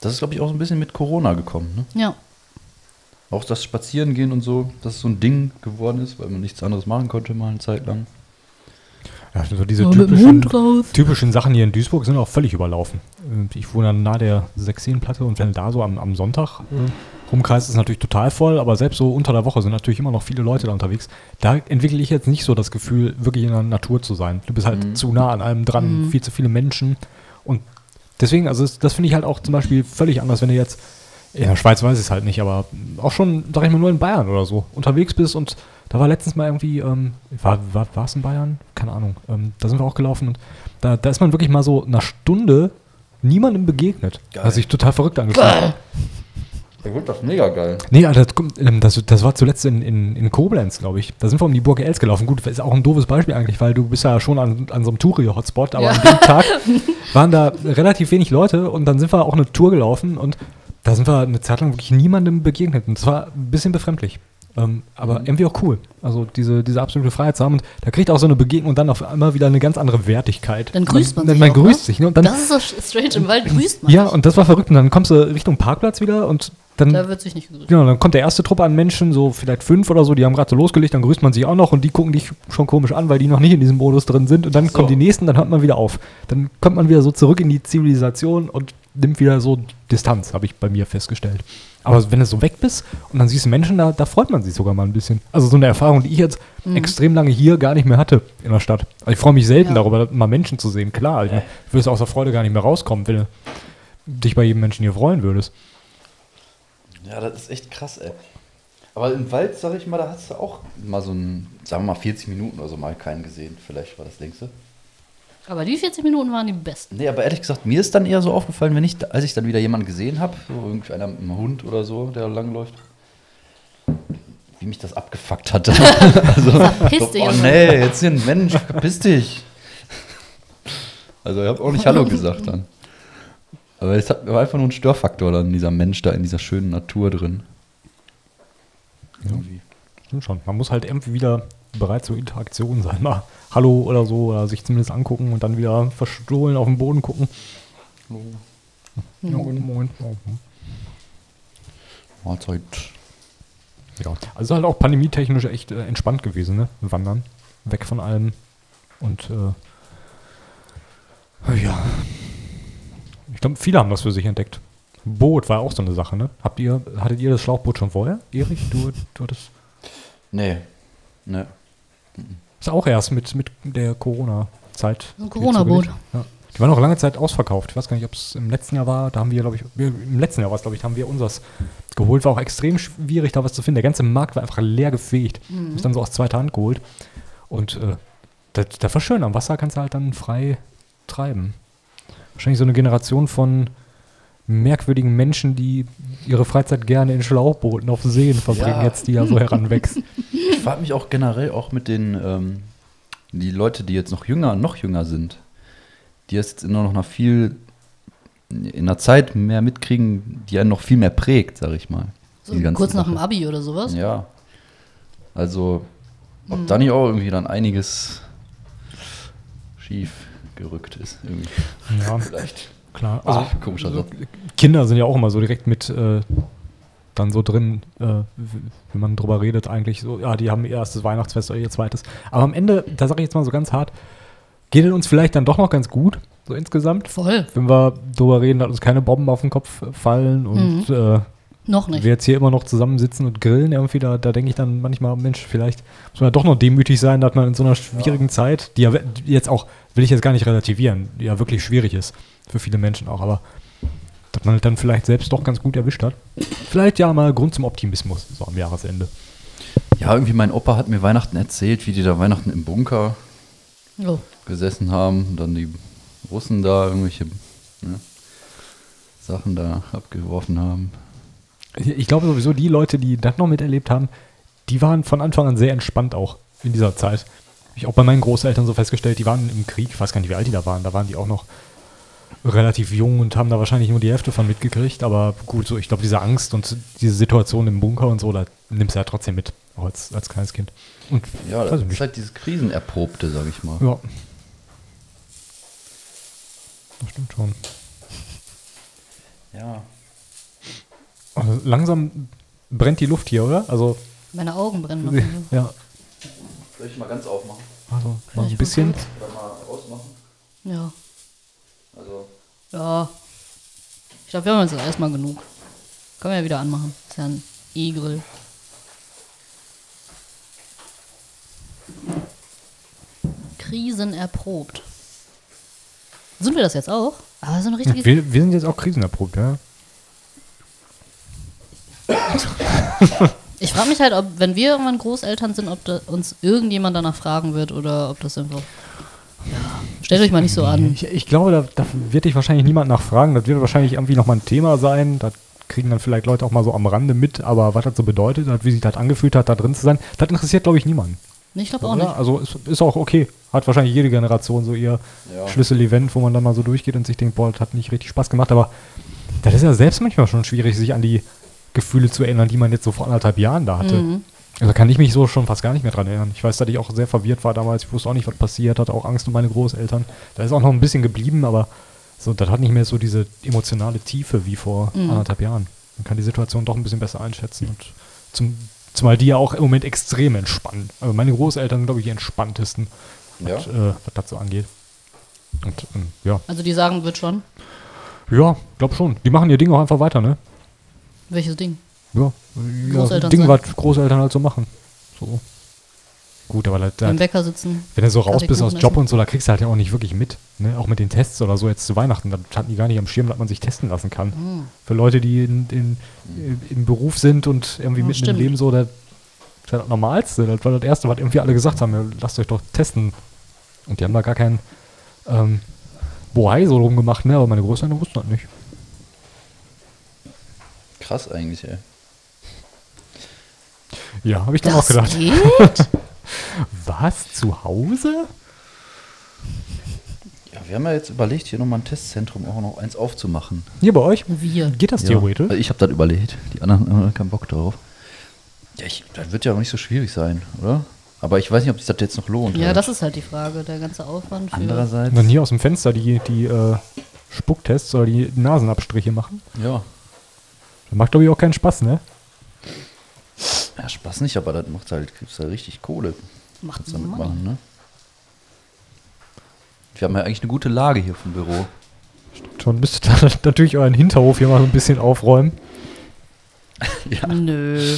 Das ist, glaube ich, auch so ein bisschen mit Corona gekommen. Ne? Ja. Auch das Spazierengehen und so, dass es so ein Ding geworden ist, weil man nichts anderes machen konnte mal eine Zeit lang. Ja, so diese typischen, typischen Sachen hier in Duisburg sind auch völlig überlaufen. Ich wohne dann nahe der Sechseenplatte und wenn du da so am, am Sonntag äh, rumkreist, ist es natürlich total voll, aber selbst so unter der Woche sind natürlich immer noch viele Leute da unterwegs. Da entwickle ich jetzt nicht so das Gefühl, wirklich in der Natur zu sein. Du bist halt zu nah an allem dran, viel zu viele Menschen und deswegen, also das, das finde ich halt auch zum Beispiel völlig anders, wenn du jetzt in der Schweiz weiß ich es halt nicht, aber auch schon, sag ich mal, nur in Bayern oder so unterwegs bist und da war letztens mal irgendwie, ähm, war, war, war es in Bayern? Keine Ahnung. Ähm, da sind wir auch gelaufen und da, da ist man wirklich mal so einer Stunde niemandem begegnet. Geil. Was sich total verrückt hat. Der wird das mega geil. Nee, Alter, das, ähm, das, das war zuletzt in, in, in Koblenz, glaube ich. Da sind wir um die Burg Els gelaufen. Gut, ist auch ein doofes Beispiel eigentlich, weil du bist ja schon an, an so einem Touri-Hotspot, aber Ja. an dem Tag waren da relativ wenig Leute und dann sind wir auch eine Tour gelaufen und da sind wir eine Zeit lang wirklich niemandem begegnet. Und das war ein bisschen befremdlich. Ähm, aber irgendwie auch cool. Also diese, diese absolute Freiheit zu haben. Und da kriegt auch so eine Begegnung dann auf einmal wieder eine ganz andere Wertigkeit. Dann grüßt man dann, sich Man auch, grüßt ne? sich. Ne? Und dann, das ist so strange. Im Wald grüßt man ja, sich. und das war verrückt. Und dann kommst du Richtung Parkplatz wieder und dann Da wird sich nicht gegrüßt. Genau, dann kommt der erste Truppe an Menschen, so vielleicht fünf oder so, die haben gerade so losgelegt, dann grüßt man sich auch noch und die gucken dich schon komisch an, weil die noch nicht in diesem Modus drin sind und dann so. kommen die nächsten, dann hört man wieder auf. Dann kommt man wieder so zurück in die Zivilisation und nimmt wieder so Distanz, habe ich bei mir festgestellt. Aber wenn du so weg bist und dann siehst du Menschen, da, da freut man sich sogar mal ein bisschen. Also so eine Erfahrung, die ich jetzt extrem lange hier gar nicht mehr hatte in der Stadt. Also ich freue mich selten Ja. darüber, mal Menschen zu sehen. Klar, ich würde aus der Freude gar nicht mehr rauskommen, wenn du dich bei jedem Menschen hier freuen würdest. Ja, das ist echt krass, ey. Aber im Wald, sag ich mal, da hast du auch mal so ein, sagen wir mal 40 Minuten oder so mal keinen gesehen. Vielleicht war das längste. Aber die 40 Minuten waren die besten. Nee, aber ehrlich gesagt, mir ist dann eher so aufgefallen, wenn ich, als ich dann wieder jemanden gesehen habe, so irgendwie einer mit einem Hund oder so, der langläuft, wie mich das abgefuckt hatte. also, Verpiss so, dich, oh Junge. nee, jetzt hier ein Mensch, verpiss dich. Also ich habe auch nicht Hallo gesagt dann. Aber es hat- war einfach nur ein Störfaktor dann, dieser Mensch da in dieser schönen Natur drin. Irgendwie. Stimmt schon. Man muss halt irgendwie wieder bereit zur Interaktion sein. Mal Hallo oder so, oder sich zumindest angucken und dann wieder verstohlen auf den Boden gucken. Ja, Moment. Ja, hm. Mahlzeit. Ja, also halt auch pandemietechnisch echt äh, entspannt gewesen, ne? Wandern. Weg von allem. Und äh, ja. Ich glaube, viele haben das für sich entdeckt. Boot war auch so eine Sache, ne? Habt ihr, hattet ihr das Schlauchboot schon vorher? Erich, du, du hattest. Nee. Nee. Ist auch erst mit, mit der Corona-Zeit. Ein Corona-Boot. Ja. Die waren auch lange Zeit ausverkauft. Ich weiß gar nicht, ob es im letzten Jahr war. Da haben wir, glaube ich, wir, im letzten Jahr war es, glaube ich, haben wir unseres geholt. War auch extrem schwierig, da was zu finden. Der ganze Markt war einfach leer gefegt. Mhm. Ist dann so aus zweiter Hand geholt. Und äh, das, das war schön. Am Wasser kannst du halt dann frei treiben. Wahrscheinlich so eine Generation von merkwürdigen Menschen, die ihre Freizeit gerne in Schlauchbooten auf Seen verbringen, Ja. jetzt die ja so heranwächst. Ich frage mich auch generell auch mit den, ähm, die Leute, die jetzt noch jünger, noch jünger sind, die es jetzt immer noch nach viel, in einer Zeit mehr mitkriegen, die einen noch viel mehr prägt, sag ich mal. So, kurz nach dem. Abi oder sowas. Ja. Also, ob da nicht auch irgendwie dann einiges schief gerückt ist. Irgendwie. ja, Vielleicht. Klar. Also, Ah, komischer Satz. Kinder sind ja auch immer so direkt mit äh, dann so drin, äh, wenn man drüber redet, eigentlich so, ja, die haben ihr erstes Weihnachtsfest oder ihr zweites. Aber am Ende, da sage ich jetzt mal so ganz hart, geht es uns vielleicht dann doch noch ganz gut, so insgesamt. Voll. Wenn wir drüber reden, dass uns keine Bomben auf den Kopf fallen und äh, Noch nicht. wir jetzt hier immer noch zusammensitzen und grillen irgendwie, da, da denke ich dann manchmal, Mensch, vielleicht muss man ja doch noch demütig sein, dass man in so einer schwierigen Zeit, die ja jetzt auch, will ich jetzt gar nicht relativieren, die ja wirklich schwierig ist für viele Menschen auch, aber dass man dann vielleicht selbst doch ganz gut erwischt hat. Vielleicht ja mal Grund zum Optimismus, so am Jahresende. Ja, irgendwie mein Opa hat mir Weihnachten erzählt, wie die da Weihnachten im Bunker Oh. gesessen haben und dann die Russen da irgendwelche ne, Sachen da abgeworfen haben. Ich ich glaube sowieso, die Leute, die das noch miterlebt haben, die waren von Anfang an sehr entspannt auch in dieser Zeit. Hab Ich auch bei meinen Großeltern so festgestellt, die waren im Krieg, ich weiß gar nicht, wie alt die da waren, da waren die auch noch relativ jung und haben da wahrscheinlich nur die Hälfte von mitgekriegt, aber gut, so ich glaube, diese Angst und diese Situation im Bunker und so, da nimmst du ja trotzdem mit, auch als, als kleines Kind. Und Ja, das ist halt dieses Krisenerprobte, sag ich mal. Ja. Das stimmt schon. Ja. Also langsam brennt die Luft hier, oder? Also, Meine Augen brennen noch. ja, Soll ich mal ganz aufmachen? also mal ein bisschen. Oder mal ausmachen? Ja. Also, Ja. Ich glaube, wir haben jetzt erstmal genug. Können wir ja wieder anmachen. Ist ja ein E-Grill. Krisen erprobt. Sind wir das jetzt auch? Aber so eine richtige. Wir, wir sind jetzt auch krisenerprobt, ja. Ich frage mich halt, ob, wenn wir irgendwann Großeltern sind, ob da uns irgendjemand danach fragen wird oder ob das einfach. Stellt euch mal nicht so an. Ich, ich glaube, da, da wird dich wahrscheinlich niemand nachfragen. Das wird wahrscheinlich irgendwie nochmal ein Thema sein. Das kriegen dann vielleicht Leute auch mal so am Rande mit. Aber was das so bedeutet, wie sich das angefühlt hat, da drin zu sein, das interessiert, glaube ich, niemanden. Nee, Ich glaube auch nicht. Also ist, ist auch okay. Hat wahrscheinlich jede Generation so ihr Ja. Schlüssel-Event, wo man dann mal so durchgeht und sich denkt, boah, das hat nicht richtig Spaß gemacht. Aber das ist ja selbst manchmal schon schwierig, sich an die Gefühle zu erinnern, die man jetzt so vor anderthalb Jahren da hatte. Mhm. Also kann ich mich so schon fast gar nicht mehr dran erinnern. Ich weiß, dass ich auch sehr verwirrt war damals. Ich wusste auch nicht, was passiert, hatte auch Angst um meine Großeltern. Da ist auch noch ein bisschen geblieben, aber so, das hat nicht mehr so diese emotionale Tiefe wie vor Mhm. anderthalb Jahren. Man kann die Situation doch ein bisschen besser einschätzen und zum, zumal die ja auch im Moment extrem entspannen. Also meine Großeltern sind, glaube ich, die entspanntesten, Ja. was, äh, was das so angeht. Und ähm, ja, Also die sagen, wird schon. ja, glaub schon. Die machen ihr Ding auch einfach weiter, ne? Welches Ding? Ja, ja Ding, sein. was Großeltern halt so machen. So. Gut, aber halt, Beim Bäcker sitzen. wenn du so raus bist aus Job essen. und so, da kriegst du halt ja auch nicht wirklich mit. Ne? Auch mit den Tests oder so jetzt zu Weihnachten, da hatten die gar nicht am Schirm, dass man sich testen lassen kann. Hm. Für Leute, die in, in, im Beruf sind und irgendwie Ja, mitten stimmt. im Leben so, das ist ja das Normalste. Das war das Erste, was irgendwie alle gesagt haben, ja, lasst euch doch testen. Und die haben da gar keinen ähm, Bohai so drum gemacht, ne? aber meine Großeltern wussten das nicht. krass eigentlich, ey. Ja, habe ich dann Das auch gedacht. geht? Was? Zu Hause? Ja, wir haben ja jetzt überlegt, hier nochmal ein Testzentrum auch noch eins aufzumachen. Hier bei euch? Wir. Geht das Ja. theoretisch? Also ich habe das überlegt. Die anderen haben keinen Bock drauf. Ja, ich, das wird ja auch nicht so schwierig sein, oder? Aber ich weiß nicht, ob sich das jetzt noch lohnt. Ja, halt. das ist halt die Frage, der ganze Aufwand für. Andererseits. Und dann hier aus dem Fenster die, die äh, Spucktests oder die Nasenabstriche machen. Ja. Das macht, glaube ich, auch keinen Spaß, ne? Ja, Spaß nicht, aber das macht halt, gibt's halt richtig Kohle. Macht Kannst damit machen, ne? Wir haben ja eigentlich eine gute Lage hier vom Büro. Schon müsstet ihr natürlich euren Hinterhof hier mal so ein bisschen aufräumen. Ja. Nö.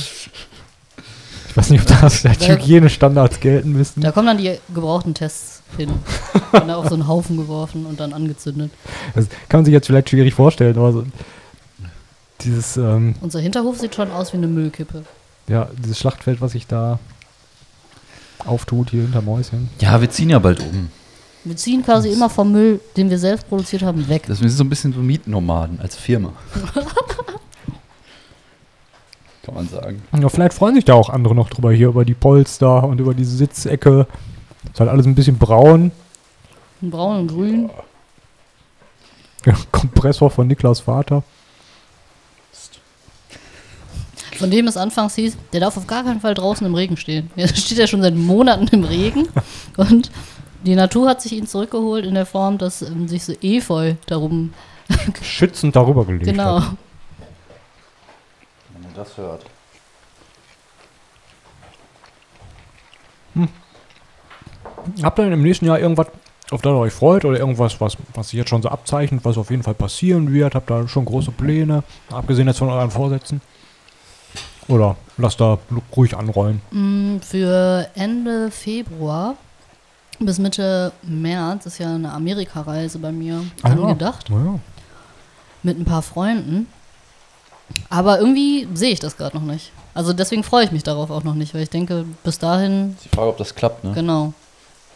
Ich weiß nicht, ob als Ja. Hygienestandards gelten müssten. Da kommen dann die gebrauchten Tests hin. Und dann auf so einen Haufen geworfen und dann angezündet. Das kann man sich jetzt vielleicht schwierig vorstellen, aber so dieses, ähm, Unser Hinterhof sieht schon aus wie eine Müllkippe. Ja, dieses Schlachtfeld, was sich da auftut hier hinter Mäuschen. Ja, wir ziehen ja bald um. Wir ziehen quasi immer vom Müll, den wir selbst produziert haben, weg. Das, wir sind so ein bisschen so Mietnomaden als Firma. Kann man sagen. Ja, vielleicht freuen sich da auch andere noch drüber hier, über die Polster und über diese Sitzecke. Ist halt alles ein bisschen braun. Braun und grün. Ja, Kompressor von Niklas Vater. Von dem es anfangs hieß, der darf auf gar keinen Fall draußen im Regen stehen. Jetzt steht er schon seit Monaten im Regen. Und die Natur hat sich ihn zurückgeholt in der Form, dass ähm, sich so Efeu darum. Schützend darüber gelegt Genau. hat. Wenn man das hört. Habt ihr denn im nächsten Jahr irgendwas, auf das ihr euch freut oder irgendwas, was, was sich jetzt schon so abzeichnet, was auf jeden Fall passieren wird? Habt ihr schon große Pläne, abgesehen jetzt von euren Vorsätzen? Oder lasst da ruhig anrollen? Mm, Für Ende Februar bis Mitte März ist ja eine Amerikareise bei mir angedacht. Ah, Ja. Mit ein paar Freunden. Aber irgendwie sehe ich das gerade noch nicht. Also deswegen freue ich mich darauf auch noch nicht, weil ich denke, bis dahin, Ist die Frage, ob das klappt, ne? genau,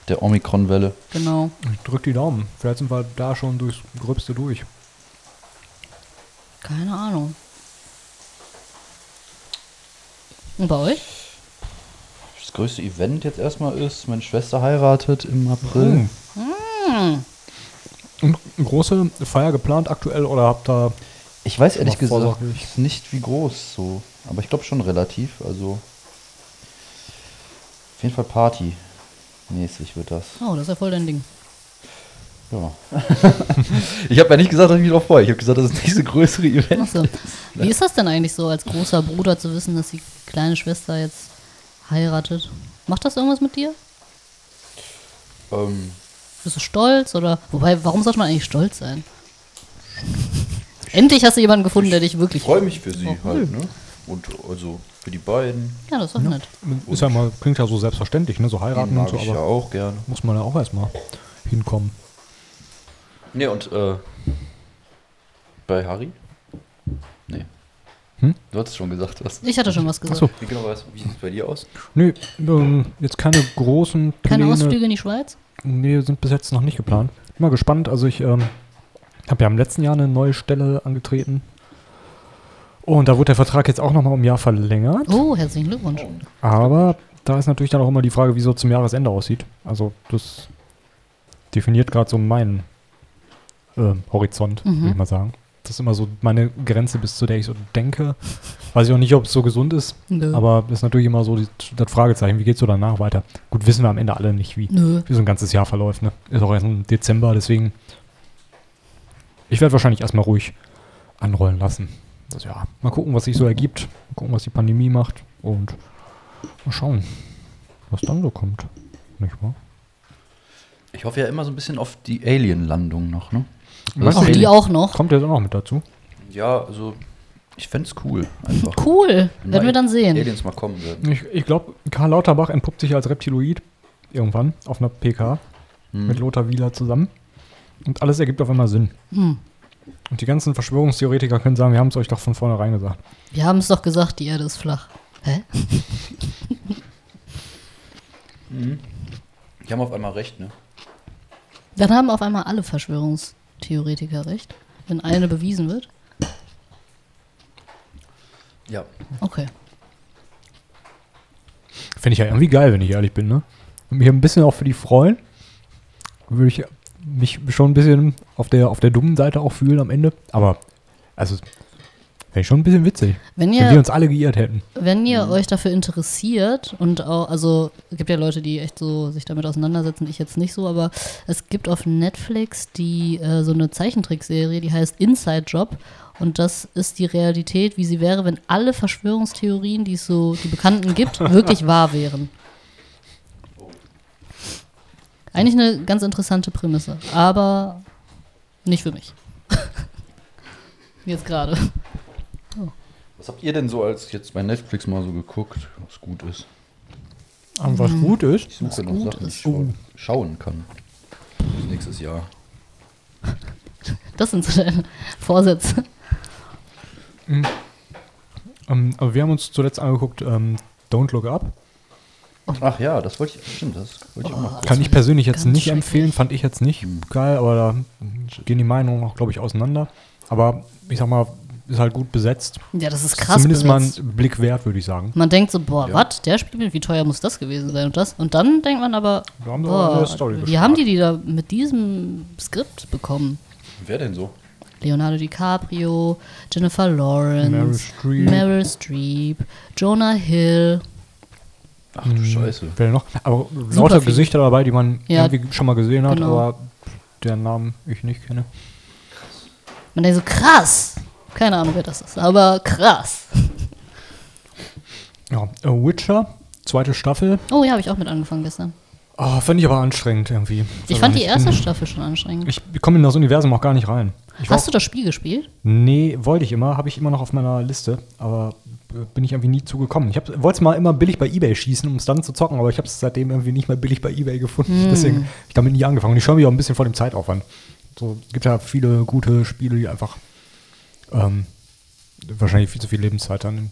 Der Omikron-Welle. genau. Ich drück die Daumen. Vielleicht sind wir da schon durchs Gröbste durch. Keine Ahnung. Und bei euch? Das größte Event jetzt erstmal ist, meine Schwester heiratet im April. Hm. Und eine große Feier geplant aktuell oder habt ihr Ich weiß ehrlich gesagt nicht, wie groß so. Aber ich glaube schon relativ. Also auf jeden Fall Party. Mäßig wird das. Oh, das ist ja voll dein Ding. Ja. ich habe ja nicht gesagt, dass ich mich drauf freue. Ich habe gesagt, das ist das nächste größere Event. Achso. Wie ist das denn eigentlich so, als großer Bruder zu wissen, dass die kleine Schwester jetzt heiratet? Macht das irgendwas mit dir? Ähm, Bist du stolz oder? Wobei, warum sollte man eigentlich stolz sein? Endlich hast du jemanden gefunden, der dich wirklich. ich freue mich für sie Oh, halt, ne? Und also für die beiden. Ja, das ist doch nett. Ist ja mal, klingt ja so selbstverständlich, ne? So heiraten und mag so, ich ja aber auch gerne. muss man ja auch erstmal hinkommen. Ne, und äh, bei Harry? Nee. Hm? Du hattest schon gesagt, was. Ich hatte schon was gesagt. Achso, Wie genau weißt du, wie sieht es bei dir aus? nee, ähm, jetzt keine großen Pläne. Keine Ausflüge in die Schweiz? Nee, sind bis jetzt noch nicht geplant. Bin mal gespannt. Also ich ähm, habe ja im letzten Jahr eine neue Stelle angetreten. Und da wurde der Vertrag jetzt auch nochmal um ein Jahr verlängert. Oh, herzlichen Glückwunsch. Aber da ist natürlich dann auch immer die Frage, wie so zum Jahresende aussieht. Also das definiert gerade so meinen äh, Horizont, Mhm. würde ich mal sagen. Das ist immer so meine Grenze, bis zu der ich so denke. Weiß ich auch nicht, ob es so gesund ist, Nö. aber ist natürlich immer so die, das Fragezeichen, wie geht es so danach weiter? Gut, wissen wir am Ende alle nicht, wie, Nö. wie so ein ganzes Jahr verläuft. Ne? Ist auch erst im Dezember, deswegen. Ich werde wahrscheinlich erstmal ruhig anrollen lassen. Das, ja, mal gucken, was sich so ergibt. Mal gucken, was die Pandemie macht. Und mal schauen, was dann so kommt. Nicht wahr? Ich hoffe ja immer so ein bisschen auf die Alien-Landung noch, ne? Meinst Auch die auch noch. Kommt jetzt auch noch mit dazu? Ja, also ich fände es cool, einfach. Cool. Wenn Werden wir dann sehen. Aliens mal kommen würden. Ich, ich glaube, Karl Lauterbach entpuppt sich als Reptiloid irgendwann auf einer PK Hm. mit Lothar Wieler zusammen. Und alles ergibt auf einmal Sinn. Hm. Und die ganzen Verschwörungstheoretiker können sagen, wir haben es euch doch von vornherein gesagt. Wir haben es doch gesagt, die Erde ist flach. Hä? Die haben auf einmal recht, ne? Dann haben auf einmal alle Verschwörungstheoretiker recht, wenn eine bewiesen wird. Ja. Okay. Finde ich ja irgendwie geil, wenn ich ehrlich bin, ne? Und mich ein bisschen auch für die freuen. Würde ich mich schon ein bisschen auf der, auf der dummen Seite auch fühlen am Ende. Aber, also, wäre schon ein bisschen witzig, Wenn wenn wir ihr, uns alle geirrt hätten. wenn ihr euch dafür interessiert und auch, also es gibt ja Leute, die echt so sich damit auseinandersetzen, ich jetzt nicht so, aber es gibt auf Netflix die äh, so eine Zeichentrickserie, die heißt Inside Job und das ist die Realität, wie sie wäre, wenn alle Verschwörungstheorien, die es so die bekannten gibt, wirklich wahr wären. Eigentlich eine ganz interessante Prämisse, aber nicht für mich. Jetzt gerade. Was habt ihr denn so als jetzt bei Netflix mal so geguckt, was gut ist? Aber was gut ist, Ich suche noch Sachen, die ich schau schauen kann. Bis nächstes Jahr. Das sind so deine Vorsätze. ähm, aber wir haben uns zuletzt angeguckt, ähm, Don't Look Up. Ach ja, das wollte ich, stimmt, das wollte ich auch mal. Kann ich persönlich jetzt nicht empfehlen, fand ich jetzt nicht geil, aber da gehen die Meinungen auch, glaube ich, auseinander. Aber ich sag mal, ist halt gut besetzt. Ja, das ist krass. Zumindest besetzt. mal ein Blick wert, würde ich sagen. Man denkt so, boah, Ja. was? Der spielt, wie teuer muss das gewesen sein und das? Und dann denkt man aber, Wir haben doch eine boah, Story wie gespart. haben die die da mit diesem Skript bekommen? Wer denn so? Leonardo DiCaprio, Jennifer Lawrence, Meryl Streep. Meryl Streep, Jonah Hill. Ach du Scheiße. Wer noch? Aber Super lauter viel. Gesichter dabei, die man Ja, irgendwie schon mal gesehen hat, genau. aber deren Namen ich nicht kenne. Man denkt so, krass. Keine Ahnung, wer das ist, aber krass. Ja, äh, Witcher, zweite Staffel. Oh ja, habe ich auch mit angefangen gestern. Oh, fand ich aber anstrengend irgendwie. Ich fand die bin- erste Staffel schon anstrengend. Ich komme in das Universum auch gar nicht rein. Ich Hast du das Spiel gespielt? Nee, wollte ich immer, habe ich immer noch auf meiner Liste, aber äh, bin ich irgendwie nie zugekommen. Ich wollte es mal immer billig bei Ebay schießen, um es dann zu zocken, aber ich habe es seitdem irgendwie nicht mehr billig bei Ebay gefunden. Deswegen habe ich damit nie angefangen. Und ich schaue mich auch ein bisschen vor dem Zeitaufwand. So gibt ja viele gute Spiele, die einfach ähm, wahrscheinlich viel zu viel Lebenszeit dann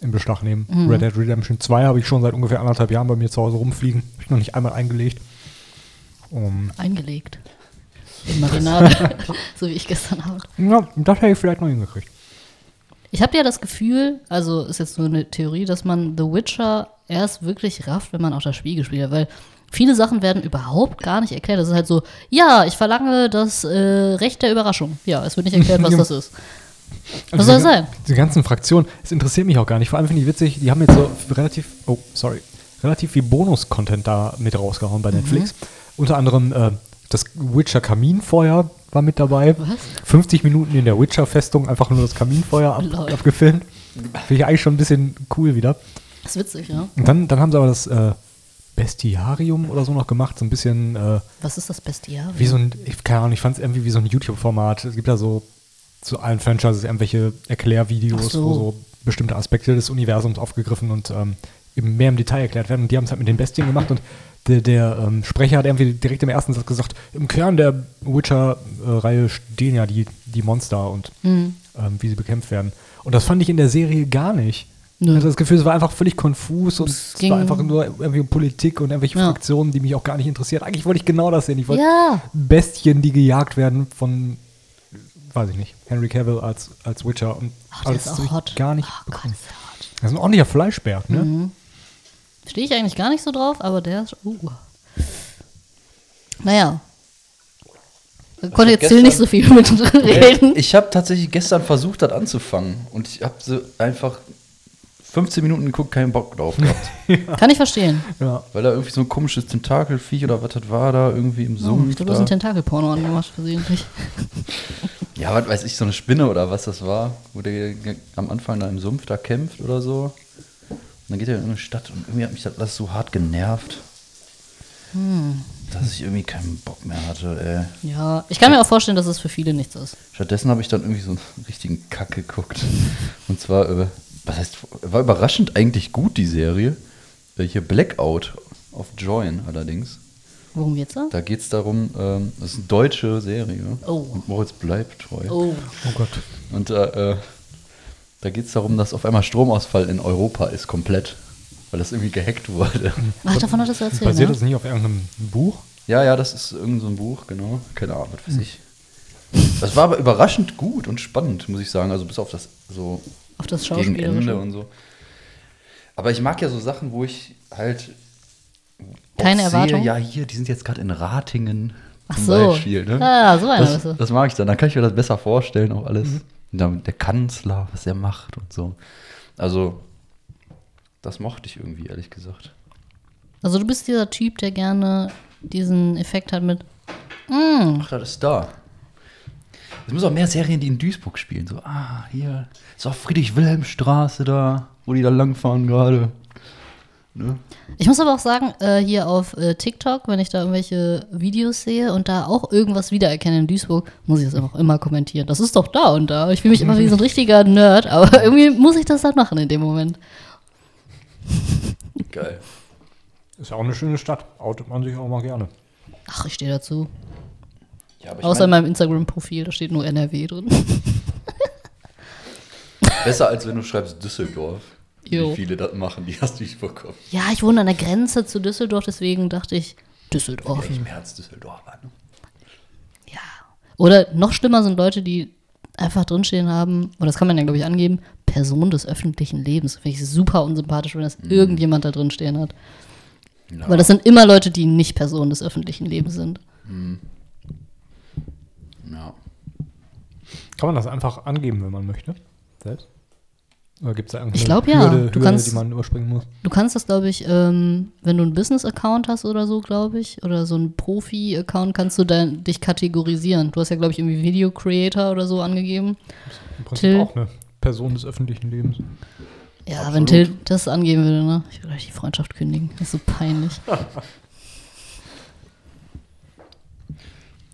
in, Beschlag nehmen. Red Dead Redemption 2 habe ich schon seit ungefähr anderthalb Jahren bei mir zu Hause rumfliegen. Habe ich noch nicht einmal eingelegt. Um, Eingelegt. In Marinade. so wie ich gestern Abend. ja, das hätte ich vielleicht noch hingekriegt. Ich habe ja das Gefühl, also ist jetzt nur eine Theorie, dass man The Witcher erst wirklich rafft, wenn man auch das Spiel gespielt hat, weil viele Sachen werden überhaupt gar nicht erklärt. Das ist halt so, ja, ich verlange das äh, Recht der Überraschung. Ja, es wird nicht erklärt, was das ist. Was soll das sein? Die ganzen Fraktionen, es interessiert mich auch gar nicht. Vor allem finde ich witzig, die haben jetzt so relativ, oh, sorry, relativ viel Bonus-Content da mit rausgehauen Mhm. bei Netflix. Unter anderem äh, das Witcher Kaminfeuer war mit dabei. Was? 50 Minuten in der Witcher-Festung, einfach nur das Kaminfeuer ab, Lol. abgefilmt. Finde ich eigentlich schon ein bisschen cool wieder. Das ist witzig, ja. Und dann, dann haben sie aber das äh, Bestiarium oder so noch gemacht, so ein bisschen äh, Was ist das Bestiarium? wie so ein, ich, keine Ahnung, ich fand es irgendwie wie so ein YouTube-Format. Es gibt ja so zu allen Franchises irgendwelche Erklärvideos, so. wo so bestimmte Aspekte des Universums aufgegriffen und ähm, eben mehr im Detail erklärt werden. Und die haben es halt mit den Bestien gemacht und der, der ähm, Sprecher hat irgendwie direkt im ersten Satz gesagt, im Kern der Witcher-Reihe stehen ja die, die Monster und Mhm. ähm, wie sie bekämpft werden. Und das fand ich in der Serie gar nicht. Nö. Ich hatte das Gefühl, es war einfach völlig konfus und Es es, war einfach nur irgendwie Politik und irgendwelche Ja. Fraktionen, die mich auch gar nicht interessiert. Eigentlich wollte ich genau das sehen. Ich wollte Ja. Bestien, die gejagt werden von, weiß ich nicht, Henry Cavill als, als Witcher. Und Ach, der das ist auch hot. gar nicht Oh Gott, ist der hot. Das ist ein ordentlicher Fleischberg, ne? Mhm. Stehe ich eigentlich gar nicht so drauf, aber der ist. Uh. Naja. Ich konnte hab jetzt Till nicht so viel mit reden. Ich habe tatsächlich gestern versucht, das anzufangen. Und ich habe so einfach 15 Minuten geguckt, keinen Bock drauf gehabt. Kann ich verstehen. Ja. Weil da irgendwie so ein komisches Tentakelviech oder was das war da irgendwie im Oh, Sumpf. ich glaube, du hast ein. Tentakelporno angemacht, versehentlich. ja, was weiß ich, so eine Spinne oder was das war, wo der am Anfang da im Sumpf da kämpft oder so. Und dann geht er in eine Stadt und irgendwie hat mich das so hart genervt, Hm. dass ich irgendwie keinen Bock mehr hatte, ey. Ja, ich kann mir auch vorstellen, dass es für viele nichts ist. Stattdessen habe ich dann irgendwie so einen richtigen Kack geguckt. Und zwar, äh, was heißt, war überraschend eigentlich gut, die Serie. Äh, Hier Blackout auf Join allerdings. Worum geht's da? Da geht es darum, ähm, das ist eine deutsche Serie. Oh. Und Moritz bleibt treu. Oh. Oh Gott. Und äh, äh, da geht es darum, dass auf einmal Stromausfall in Europa ist, komplett. Weil das irgendwie gehackt wurde. Ach, davon hattest du erzählt, Basiert ne? das nicht auf irgendeinem Buch? Ja, ja, das ist irgendein so ein Buch, genau. Keine Ahnung, was weiß ich. Das war aber überraschend gut und spannend, muss ich sagen. Also bis auf das so Auf das gegen Ende und so. Aber ich mag ja so Sachen, wo ich halt Keine Erwartung? Sehe, ja, hier, die sind jetzt gerade in Ratingen Ach zum so. Beispiel. Ne? Ah, so einer das, das mag ich dann. Dann kann ich mir das besser vorstellen, auch alles. Dann der Kanzler, was er macht und so. Also, das mochte ich irgendwie, ehrlich gesagt. Also du bist dieser Typ, der gerne diesen Effekt hat mit mm, Ach, das ist da. Es muss auch mehr Serien, die in Duisburg spielen. So, ah, hier ist auch Friedrich-Wilhelm-Straße da, wo die da langfahren gerade. Ne? Ich muss aber auch sagen, äh, hier auf äh, TikTok, wenn ich da irgendwelche Videos sehe und da auch irgendwas wiedererkenne in Duisburg, muss ich das einfach immer kommentieren. Das ist doch da und da. Ich fühle mich immer wie so ein richtiger Nerd, aber irgendwie muss ich das dann machen in dem Moment. Geil. Ist ja auch eine schöne Stadt. Outet man sich auch mal gerne. Ach, ich stehe dazu. Ja, aber ich Außer in mein, meinem Instagram-Profil, da steht nur NRW drin. besser als wenn du schreibst Düsseldorf. Jo. Wie viele das machen, die hast du nicht bekommen. Ja, ich wohne an der Grenze zu Düsseldorf, deswegen dachte ich, Düsseldorf. Ich Herz Düsseldorf an. Ja. Oder noch schlimmer sind Leute, die einfach drinstehen haben, oder das kann man ja, glaube ich, angeben, Person des öffentlichen Lebens. Finde ich super unsympathisch, wenn das irgendjemand da drinstehen hat. Ja. Weil das sind immer Leute, die nicht Personen des öffentlichen Lebens sind. ja. Kann man das einfach angeben, wenn man möchte? Selbst? Oder gibt es da irgendeine Ich glaub, ja. Hürde, Du Hürde kannst- die man überspringen muss? Du kannst das, glaube ich, ähm, wenn du einen Business-Account hast oder so, glaube ich, oder so einen Profi-Account, kannst du dein, dich kategorisieren. Du hast ja, glaube ich, irgendwie Video-Creator oder so angegeben. Im Prinzip Till? auch eine Person des öffentlichen Lebens. Ja, Absolut. wenn Till das angeben würde, ne? Ich würde gleich die Freundschaft kündigen. Das ist so peinlich.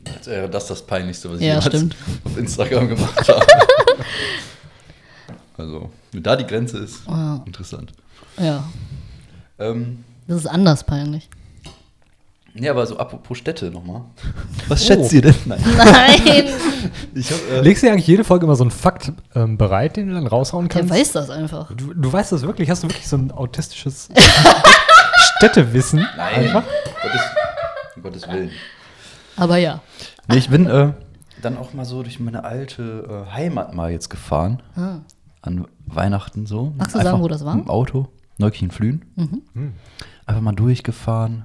Jetzt wäre das das Peinlichste, was ich Ja, jemals stimmt. auf Instagram gemacht habe. also, wenn da die Grenze ist, Ja. interessant. Ja, Ähm, das ist anders peinlich. ja, aber so apropos Städte nochmal. Was Oh. schätzt ihr denn? Nein. Nein! Ich hab, äh, Legst du dir eigentlich jede Folge immer so einen Fakt ähm, bereit, den du dann raushauen Der kannst? weiß das einfach. Du, du weißt das wirklich? Hast du wirklich so ein autistisches Städtewissen? Nein, Einfach? Gottes, um Gottes Willen. Aber ja. Nee, ich bin äh, dann auch mal so durch meine alte äh, Heimat mal jetzt gefahren. Ah. An Weihnachten so. Magst du sagen, wo das war? Im Auto, Neukirchen-Flühen. Einfach mal durchgefahren.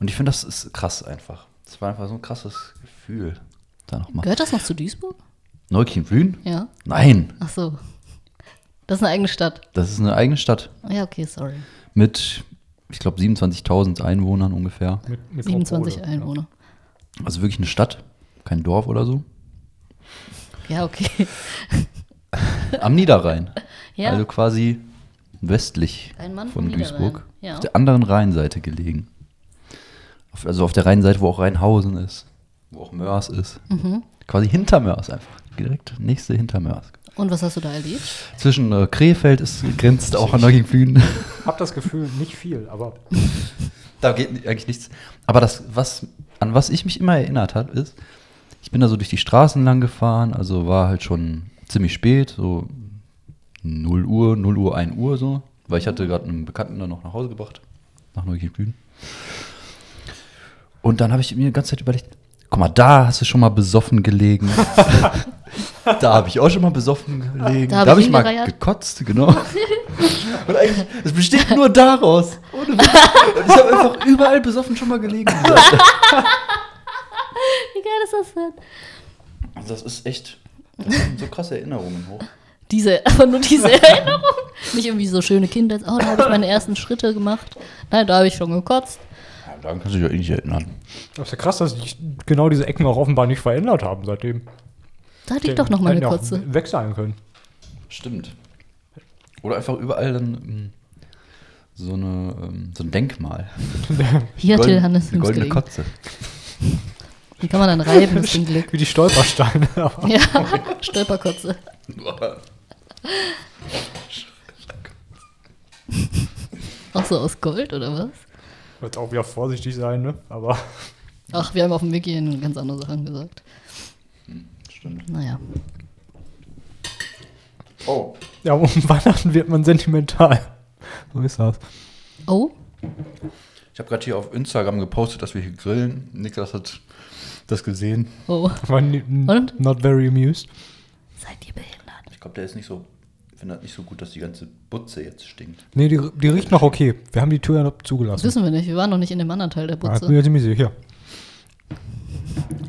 Und ich finde, das ist krass einfach. Das war einfach so ein krasses Gefühl. Da nochmal. Gehört das noch zu Duisburg? Neukirchen-Flühen? Ja. Nein, Ach so. Das ist eine eigene Stadt. das ist eine eigene Stadt. Ja, okay, sorry. Mit, ich glaube, 27.000 Einwohnern ungefähr. Mit, Metropole, 27 Einwohner. Also wirklich eine Stadt, kein Dorf oder so. Ja, okay. Am Niederrhein. Ja. Also quasi westlich Ein Mann vom von Duisburg. Ja. Auf der anderen Rheinseite gelegen. Auf, also auf der Rheinseite, wo auch Rheinhausen ist. Wo auch Mörs ist. Mhm. Quasi hinter Mörs einfach. Direkt nächste hinter Mörs. Und was hast du da erlebt? Zwischen äh, Krefeld ist grenzt auch an Neugegenflühen. Hab das Gefühl, nicht viel, aber da geht eigentlich nichts. Aber das, was, an was ich mich immer erinnert habe, ist, ich bin da so durch die Straßen lang gefahren, also war halt schon ziemlich spät, so 0 Uhr, 0 Uhr, 1 Uhr so, weil ich hatte gerade einen Bekannten dann noch nach Hause gebracht, nach Neugegenflühen. Und dann habe ich mir die ganze Zeit überlegt, guck mal, da hast du schon mal besoffen gelegen. da habe ich auch schon mal besoffen gelegen. Da hab habe ich ich mal gekotzt, genau. Und eigentlich, es besteht nur daraus. Ohne Witz. Und ich habe einfach überall besoffen schon mal gelegen. Wie geil ist das denn? Also das ist echt, so krasse Erinnerungen hoch. Diese, aber nur diese Erinnerung. Nicht irgendwie so schöne Kinder. Oh, da habe ich meine ersten Schritte gemacht. Nein, da habe ich schon gekotzt. Ja, daran kannst du dich ja eh nicht erinnern. das ist ja krass, dass sich genau diese Ecken auch offenbar nicht verändert haben seitdem. Da hatte ich doch noch ja auch Kotze. Weg sein können. Stimmt. Oder einfach überall dann ähm, so, eine, ähm, so ein Denkmal. Hier hat Till Hannes eine goldene gelegen. Kotze. Die kann man dann reiben, Ding Glück. Wie die Stolpersteine. aber Ja, Stolperkotze. Auch so aus Gold oder was? Wird auch wieder vorsichtig sein, ne? Aber Ach, wir haben auf dem Wiki ganz andere Sachen gesagt. Stimmt. Naja. Oh. ja, um Weihnachten wird man sentimental. So ist das. Oh, Ich habe gerade hier auf Instagram gepostet, dass wir hier grillen. Niklas hat das gesehen. oh. War Und? not very amused. Seid ihr behindert? Ich glaube, der ist nicht so, findet nicht so gut, dass die ganze Butze jetzt stinkt. Nee, die, die riecht noch okay. Wir haben die Tür ja noch Das zugelassen. wissen wir nicht. Wir waren noch nicht in dem anderen Teil der Ah, ich bin Butze. mir ziemlich sicher.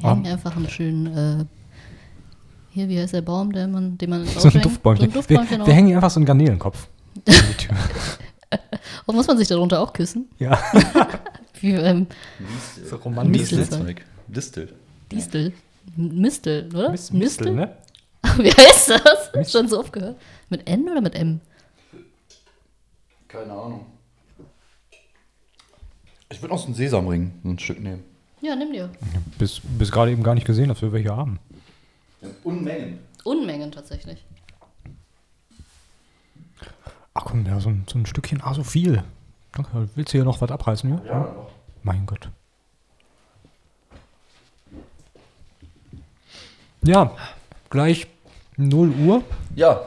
hängen einfach einen schönen, äh, hier, wie heißt der Baum, der man, den man So ein? Duftbäumchen. So ein wir, Duftbäumchen wir auch. hängen einfach so einen Garnelenkopf. an die Tür. Und muss man sich darunter auch küssen? ja. Wie ähm, So romantisch. Mistel. Distel. Distel. Mistel, oder? Mis- Mistel, ne? Wie heißt das? Mistel. Schon so oft gehört. Mit N oder mit M? Keine Ahnung. Ich würde noch so einen Sesamring, so ein Stück nehmen. Ja, nimm dir. Bis, bis gerade eben gar nicht gesehen, dass wir welche haben. Unmengen. Unmengen tatsächlich. Ach komm, ja, so ein, so ein Stückchen. Ah, so viel. Danke. Willst du hier noch was abreißen, ja? Ja, noch. Mein Gott. Ja, gleich 0 Uhr. Ja.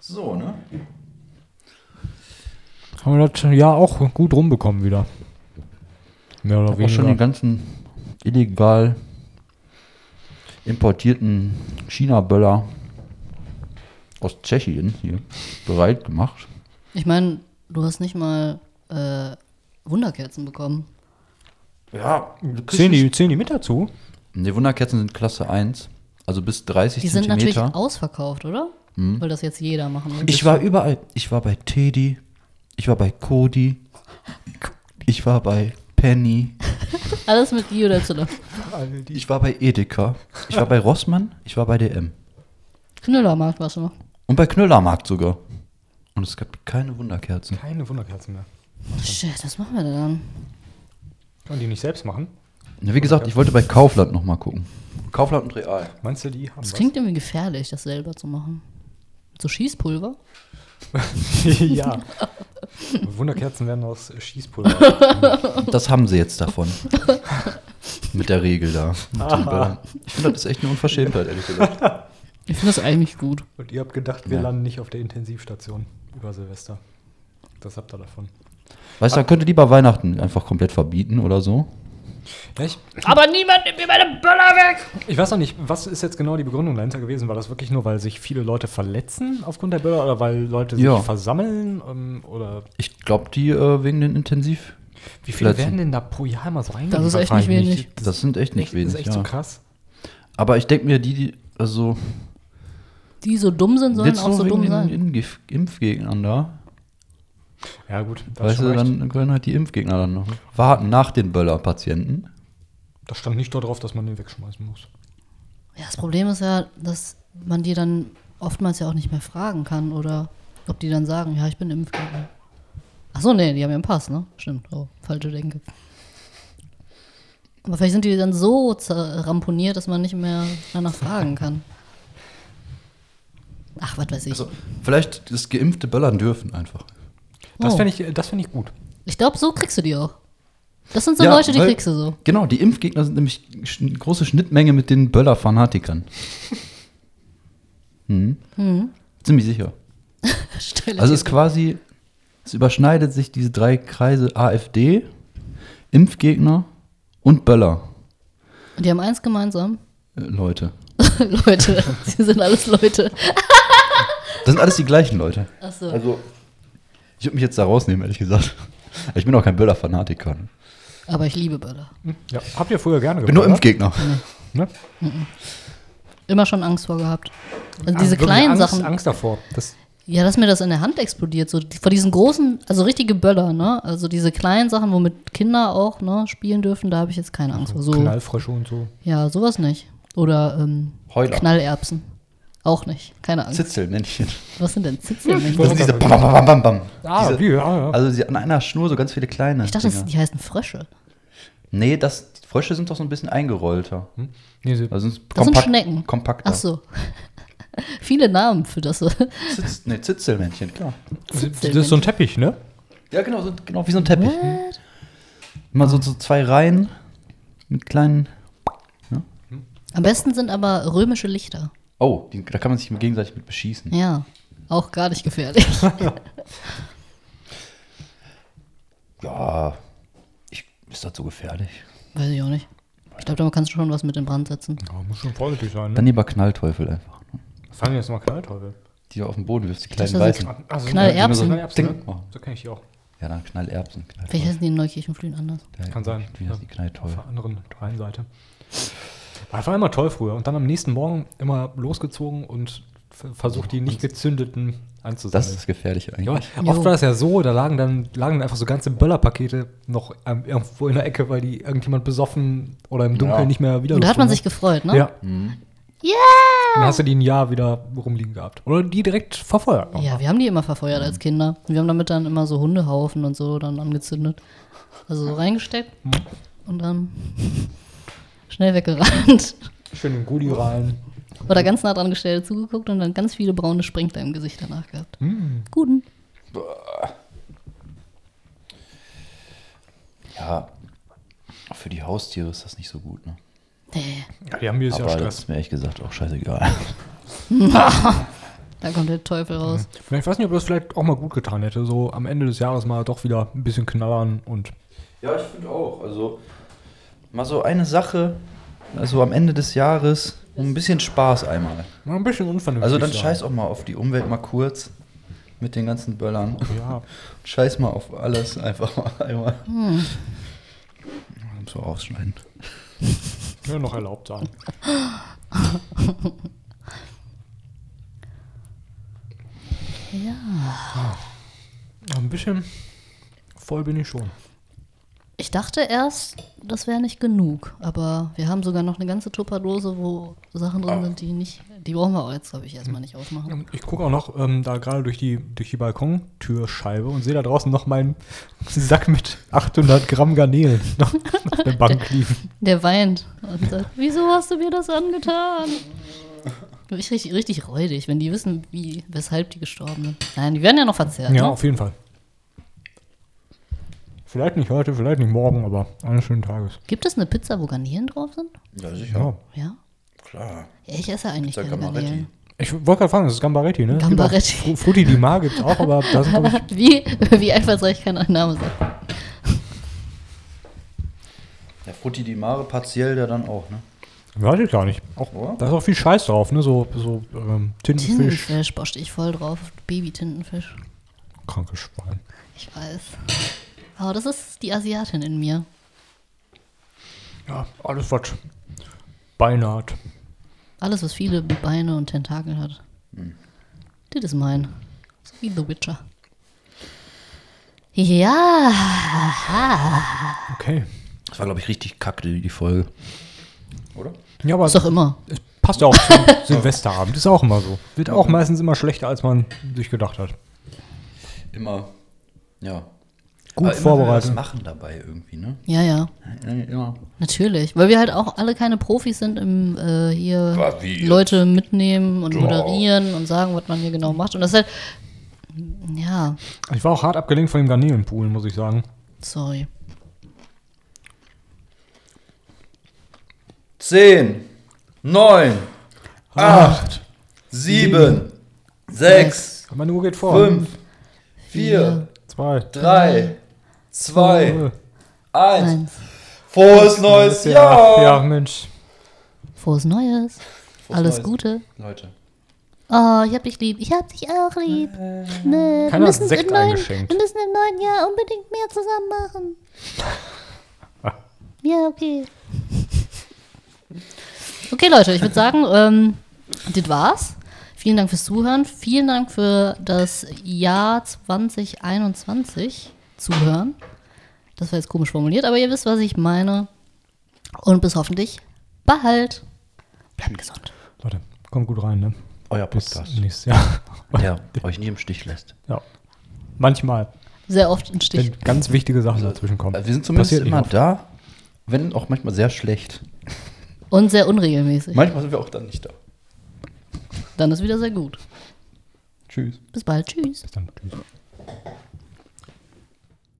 So, ne? Haben wir das Jahr auch gut rumbekommen wieder. Mehr oder Auch schon den weniger. ganzen illegal importierten China-Böller aus Tschechien hier bereit gemacht. Ich meine, du hast nicht mal äh, Wunderkerzen bekommen. Ja, Zählen die, zählen die mit dazu? Die Wunderkerzen sind Klasse 1, also bis 30 Die sind natürlich ausverkauft, oder? Weil das jetzt jeder machen will. Ich war überall. Ich war bei Teddy, ich war bei Cody, ich war bei Penny, Alles mit I oder Y. ich war bei Edeka, ich war bei Rossmann, ich war bei DM. Knüllermarkt warst du noch. Und bei Knüllermarkt sogar. Und es gab keine Wunderkerzen. Keine Wunderkerzen mehr. Shit, was machen wir denn dann? Wollen die nicht selbst machen? Ja, wie gesagt, ich wollte bei Kaufland nochmal gucken. Kaufland und Real. Meinst du, die haben Das was? klingt irgendwie gefährlich, das selber zu machen. Mit so Schießpulver? ja. Wunderkerzen werden aus Schießpulver. Das haben sie jetzt davon. Mit der Regel da. Mit den Böllern. Ich finde, das ist echt eine Unverschämtheit, ehrlich gesagt. Ich finde das eigentlich gut. Und ihr habt gedacht, wir Ja. landen nicht auf der Intensivstation über Silvester. Das habt ihr davon. Weißt du, man könnte lieber Weihnachten einfach komplett verbieten oder so. Ich, Aber niemand nimmt mir meine Böller weg! ich weiß noch nicht, was ist jetzt genau die Begründung dahinter gewesen? War das wirklich nur, weil sich viele Leute verletzen aufgrund der Böller oder weil Leute sich Ja. versammeln? Ähm, oder Ich glaube, die äh, wegen den Intensiv. wie viele Verletzen. werden denn da pro Jahr mal so reingeliefert? Das ist echt Frag nicht ich mich. wenig. Das, Das sind echt nicht wenig. ist echt ja. so krass. Aber ich denke mir, die, die, also, Die so dumm sind, sollen jetzt auch so so wegen dumm den sein. Impf Impfgegnern da, Ja, gut. Das, weißt du, recht. dann können halt die Impfgegner dann noch warten nach den Böller-Patienten. das stand nicht darauf, dass man den wegschmeißen muss. Ja, das Problem ist ja, dass man die dann oftmals ja auch nicht mehr fragen kann oder ob die dann sagen, ja, ich bin Impfgegner. Achso, nee, die haben ja einen Pass, ne? Stimmt, oh, falsche Denke. Aber vielleicht sind die dann so ramponiert, dass man nicht mehr danach fragen kann. Ach, was weiß ich. Also, vielleicht das geimpfte Böllern dürfen einfach. Das Oh. fände ich, das fänd ich gut. Ich glaube, so kriegst du die auch. Das sind so Ja, Leute, die weil- kriegst du so. Genau, die Impfgegner sind nämlich sch- eine große Schnittmenge mit den Böller-Fanatikern. Mhm. Ziemlich sicher. Also es ist quasi, es überschneidet sich diese drei Kreise AfD, Impfgegner und Böller. Und die haben eins gemeinsam. Äh, Leute. Leute, sie sind alles Leute. Das sind alles die gleichen Leute. Achso. Also, ich würde mich jetzt da rausnehmen, ehrlich gesagt. Ich bin auch kein Böller-Fanatiker. Aber ich liebe Böller. Ja, habt ihr früher gerne Ich bin nur? Impfgegner. Ne? Immer schon Angst vor gehabt. Also diese wirklich kleinen Angst, Sachen. Angst davor. Das, Ja, dass mir das in der Hand explodiert. So vor diesen großen, also richtige Böller, ne? Also diese kleinen Sachen, womit Kinder auch ne, spielen dürfen, da habe ich jetzt keine Angst vor. So, Knallfrösche und so. ja, sowas nicht. Oder ähm. Knallerbsen. Auch nicht. Keine Angst. Zitzelmännchen. Was sind denn Zitzelmännchen? Das sind diese bam, bam, bam, bam, bam. Ah, diese, die, ja, ja. Also sie an einer Schnur so ganz viele kleine. Ich dachte, das, die heißen Frösche. Nee, das, die Frösche sind doch so ein bisschen eingerollter. nee, sie, Also sind Das sind Schnecken. Kompakter. Ach so. Viele Namen für das. Zitz, nee, Zitzelmännchen, klar. das ist so ein Teppich, ne? Ja, genau, so, genau wie so ein Teppich. Immer so, so zwei Reihen mit kleinen. Am besten sind aber römische Lichter. Oh, die, da kann man sich gegenseitig mit beschießen. Ja, auch gar nicht gefährlich. Ja, ich, ist das so gefährlich? Weiß ich auch nicht. Ich glaube, da kannst du schon was mit in Brand setzen. Ja, muss schon vorsichtig sein, ne? Dann lieber Knallteufel einfach. Ne? Was fanden jetzt mal Knallteufel? Die du auf den Boden wirfst, die kleinen weißen. Also, Knallerbsen. Knallerbsen, Ding. ne? So kenne ich die auch. Ja, dann Knallerbsen. Vielleicht Knallteufel. heißen die in Neukirchenflühen anders. Der- Kann sein. Wie heißt die Auf Knallteufel? der anderen Rheinseite. Das war immer toll früher. Und dann am nächsten Morgen immer losgezogen und versucht, die nicht gezündeten Das anzusammeln. ist das Gefährliche Ja, eigentlich. oft Jo. war das ja so, da lagen dann, lagen dann einfach so ganze Böllerpakete noch ähm, irgendwo in der Ecke, weil die irgendjemand besoffen oder im Dunkeln Ja. nicht mehr wieder Und da hat man sich gefreut, ne? Ja. Mhm. Dann hast du die ein Jahr wieder rumliegen gehabt. Oder die direkt verfeuert. noch. Ja, wir haben die immer verfeuert als Kinder. Und wir haben damit dann immer so Hundehaufen und so dann angezündet. Also so reingesteckt und dann schnell weggerannt. Schön in Gulli rein. Oder ganz nah dran gestellt, zugeguckt und dann ganz viele braune Sprinkler im Gesicht danach gehabt. Guten. Ja, für die Haustiere ist das nicht so gut, ne? Nee, Ja, die haben Jahr Aber das Stress. ist mir ehrlich gesagt auch scheißegal. da kommt der Teufel raus. Ich weiß nicht, ob das vielleicht auch mal gut getan hätte. So am Ende des Jahres mal doch wieder ein bisschen knallern und Ja, ich finde auch. Also mal so eine Sache, also am Ende des Jahres, ein bisschen Spaß einmal. mal ein bisschen unvernünftig. Also dann sein. scheiß auch mal auf die Umwelt mal kurz mit den ganzen Böllern. Ja, Scheiß mal auf alles einfach mal einmal. So ausschneiden. ja, noch erlaubt sein. Ja. Ein bisschen voll bin ich schon. Ich dachte erst, das wäre nicht genug. Aber wir haben sogar noch eine ganze Tupperdose, wo Sachen drin sind, die nicht. Die brauchen wir auch jetzt, glaube ich, erstmal nicht aufmachen. Ich gucke auch noch ähm, da gerade durch die, durch die Balkontürscheibe und sehe da draußen noch meinen Sack mit 800 Gramm Garnelen noch auf der Bank liegen. Der weint und sagt, wieso hast du mir das angetan? Ich richtig, richtig räudig, wenn die wissen, wie, weshalb die gestorben sind. Nein, die werden ja noch verzehrt. Ja, ne? auf jeden Fall. Vielleicht nicht heute, vielleicht nicht morgen, aber eines schönen Tages. Gibt es eine Pizza, wo Garnelen drauf sind? Ja, Ja. sicher. Ja? Klar. ja ich esse eigentlich Pizza keine Camaretti. Garnelen. Ich wollte gerade fragen, das ist Gambaretti, ne? Gambaretti. Fru- Frutti di Mar gibt es auch, aber da sind, ich, Wie, wie einfallsreich kann ein Name sein? Ja, Frutti di Mare partiell ja dann auch, ne? weiß ich gar nicht. Auch, da ist auch viel Scheiß drauf, ne? So, so ähm, Tintenfisch, Tintenfisch, boah, stehe ich voll drauf. Baby-Tintenfisch. krankes Schwein. Ich weiß. Aber das ist die Asiatin in mir. Ja, alles, was Beine hat. Alles, was viele Beine und Tentakel hat. Das ist mein. So wie The Witcher. Ja. Okay. Das war, glaube ich, richtig kacke, die die Folge. Oder? Ja, aber Ist doch immer. es passt ja auch zum Silvesterabend. Ist auch immer so. Wird auch meistens immer schlechter, als man sich gedacht hat. Immer. Ja. Gut Aber immer vorbereitet. was machen dabei irgendwie, ne? Ja, ja. Ja, Immer. Natürlich. Weil wir halt auch alle keine Profis sind im äh, hier Was? Leute mitnehmen und Ja. moderieren und sagen, was man hier genau macht. Und das ist halt. Ja, Ich war auch hart abgelenkt von dem Garnelenpool, muss ich sagen. sorry. Zehn, neun, acht, sieben, sechs, Meine Uhr geht vor. fünf, vier, Zwei. drei, zwei, Äh, eins. Eins. Frohes neues Ja, Jahr! ja, Mensch. Frohes Neues. Frohes Alles Neues. Gute. Leute. Oh, ich hab dich lieb. Ich hab dich auch lieb. Ne, Keiner wir hat müssen Sekt im neuen, eingeschenkt. Wir müssen im neuen Jahr unbedingt mehr zusammen machen. ja, okay. Okay, Leute, ich würde sagen, ähm, das war's. Vielen Dank fürs Zuhören. Vielen Dank für das Jahr 2021 Zuhören. Das war jetzt komisch formuliert, aber ihr wisst, was ich meine. Und bis hoffentlich bald. Bleibt gesund. Leute, kommt gut rein, ne? Euer Bis Podcast. nächstes Jahr. Der euch nie im Stich lässt. Ja. Manchmal, Sehr oft ein Stich. wenn ganz wichtige Sachen dazwischen kommen. Wir sind zumindest Passiert immer da, wenn auch manchmal sehr schlecht. Und sehr unregelmäßig. Manchmal sind wir auch dann nicht da. Dann ist wieder sehr gut. Tschüss. Bis bald. Tschüss. Bis dann. Tschüss.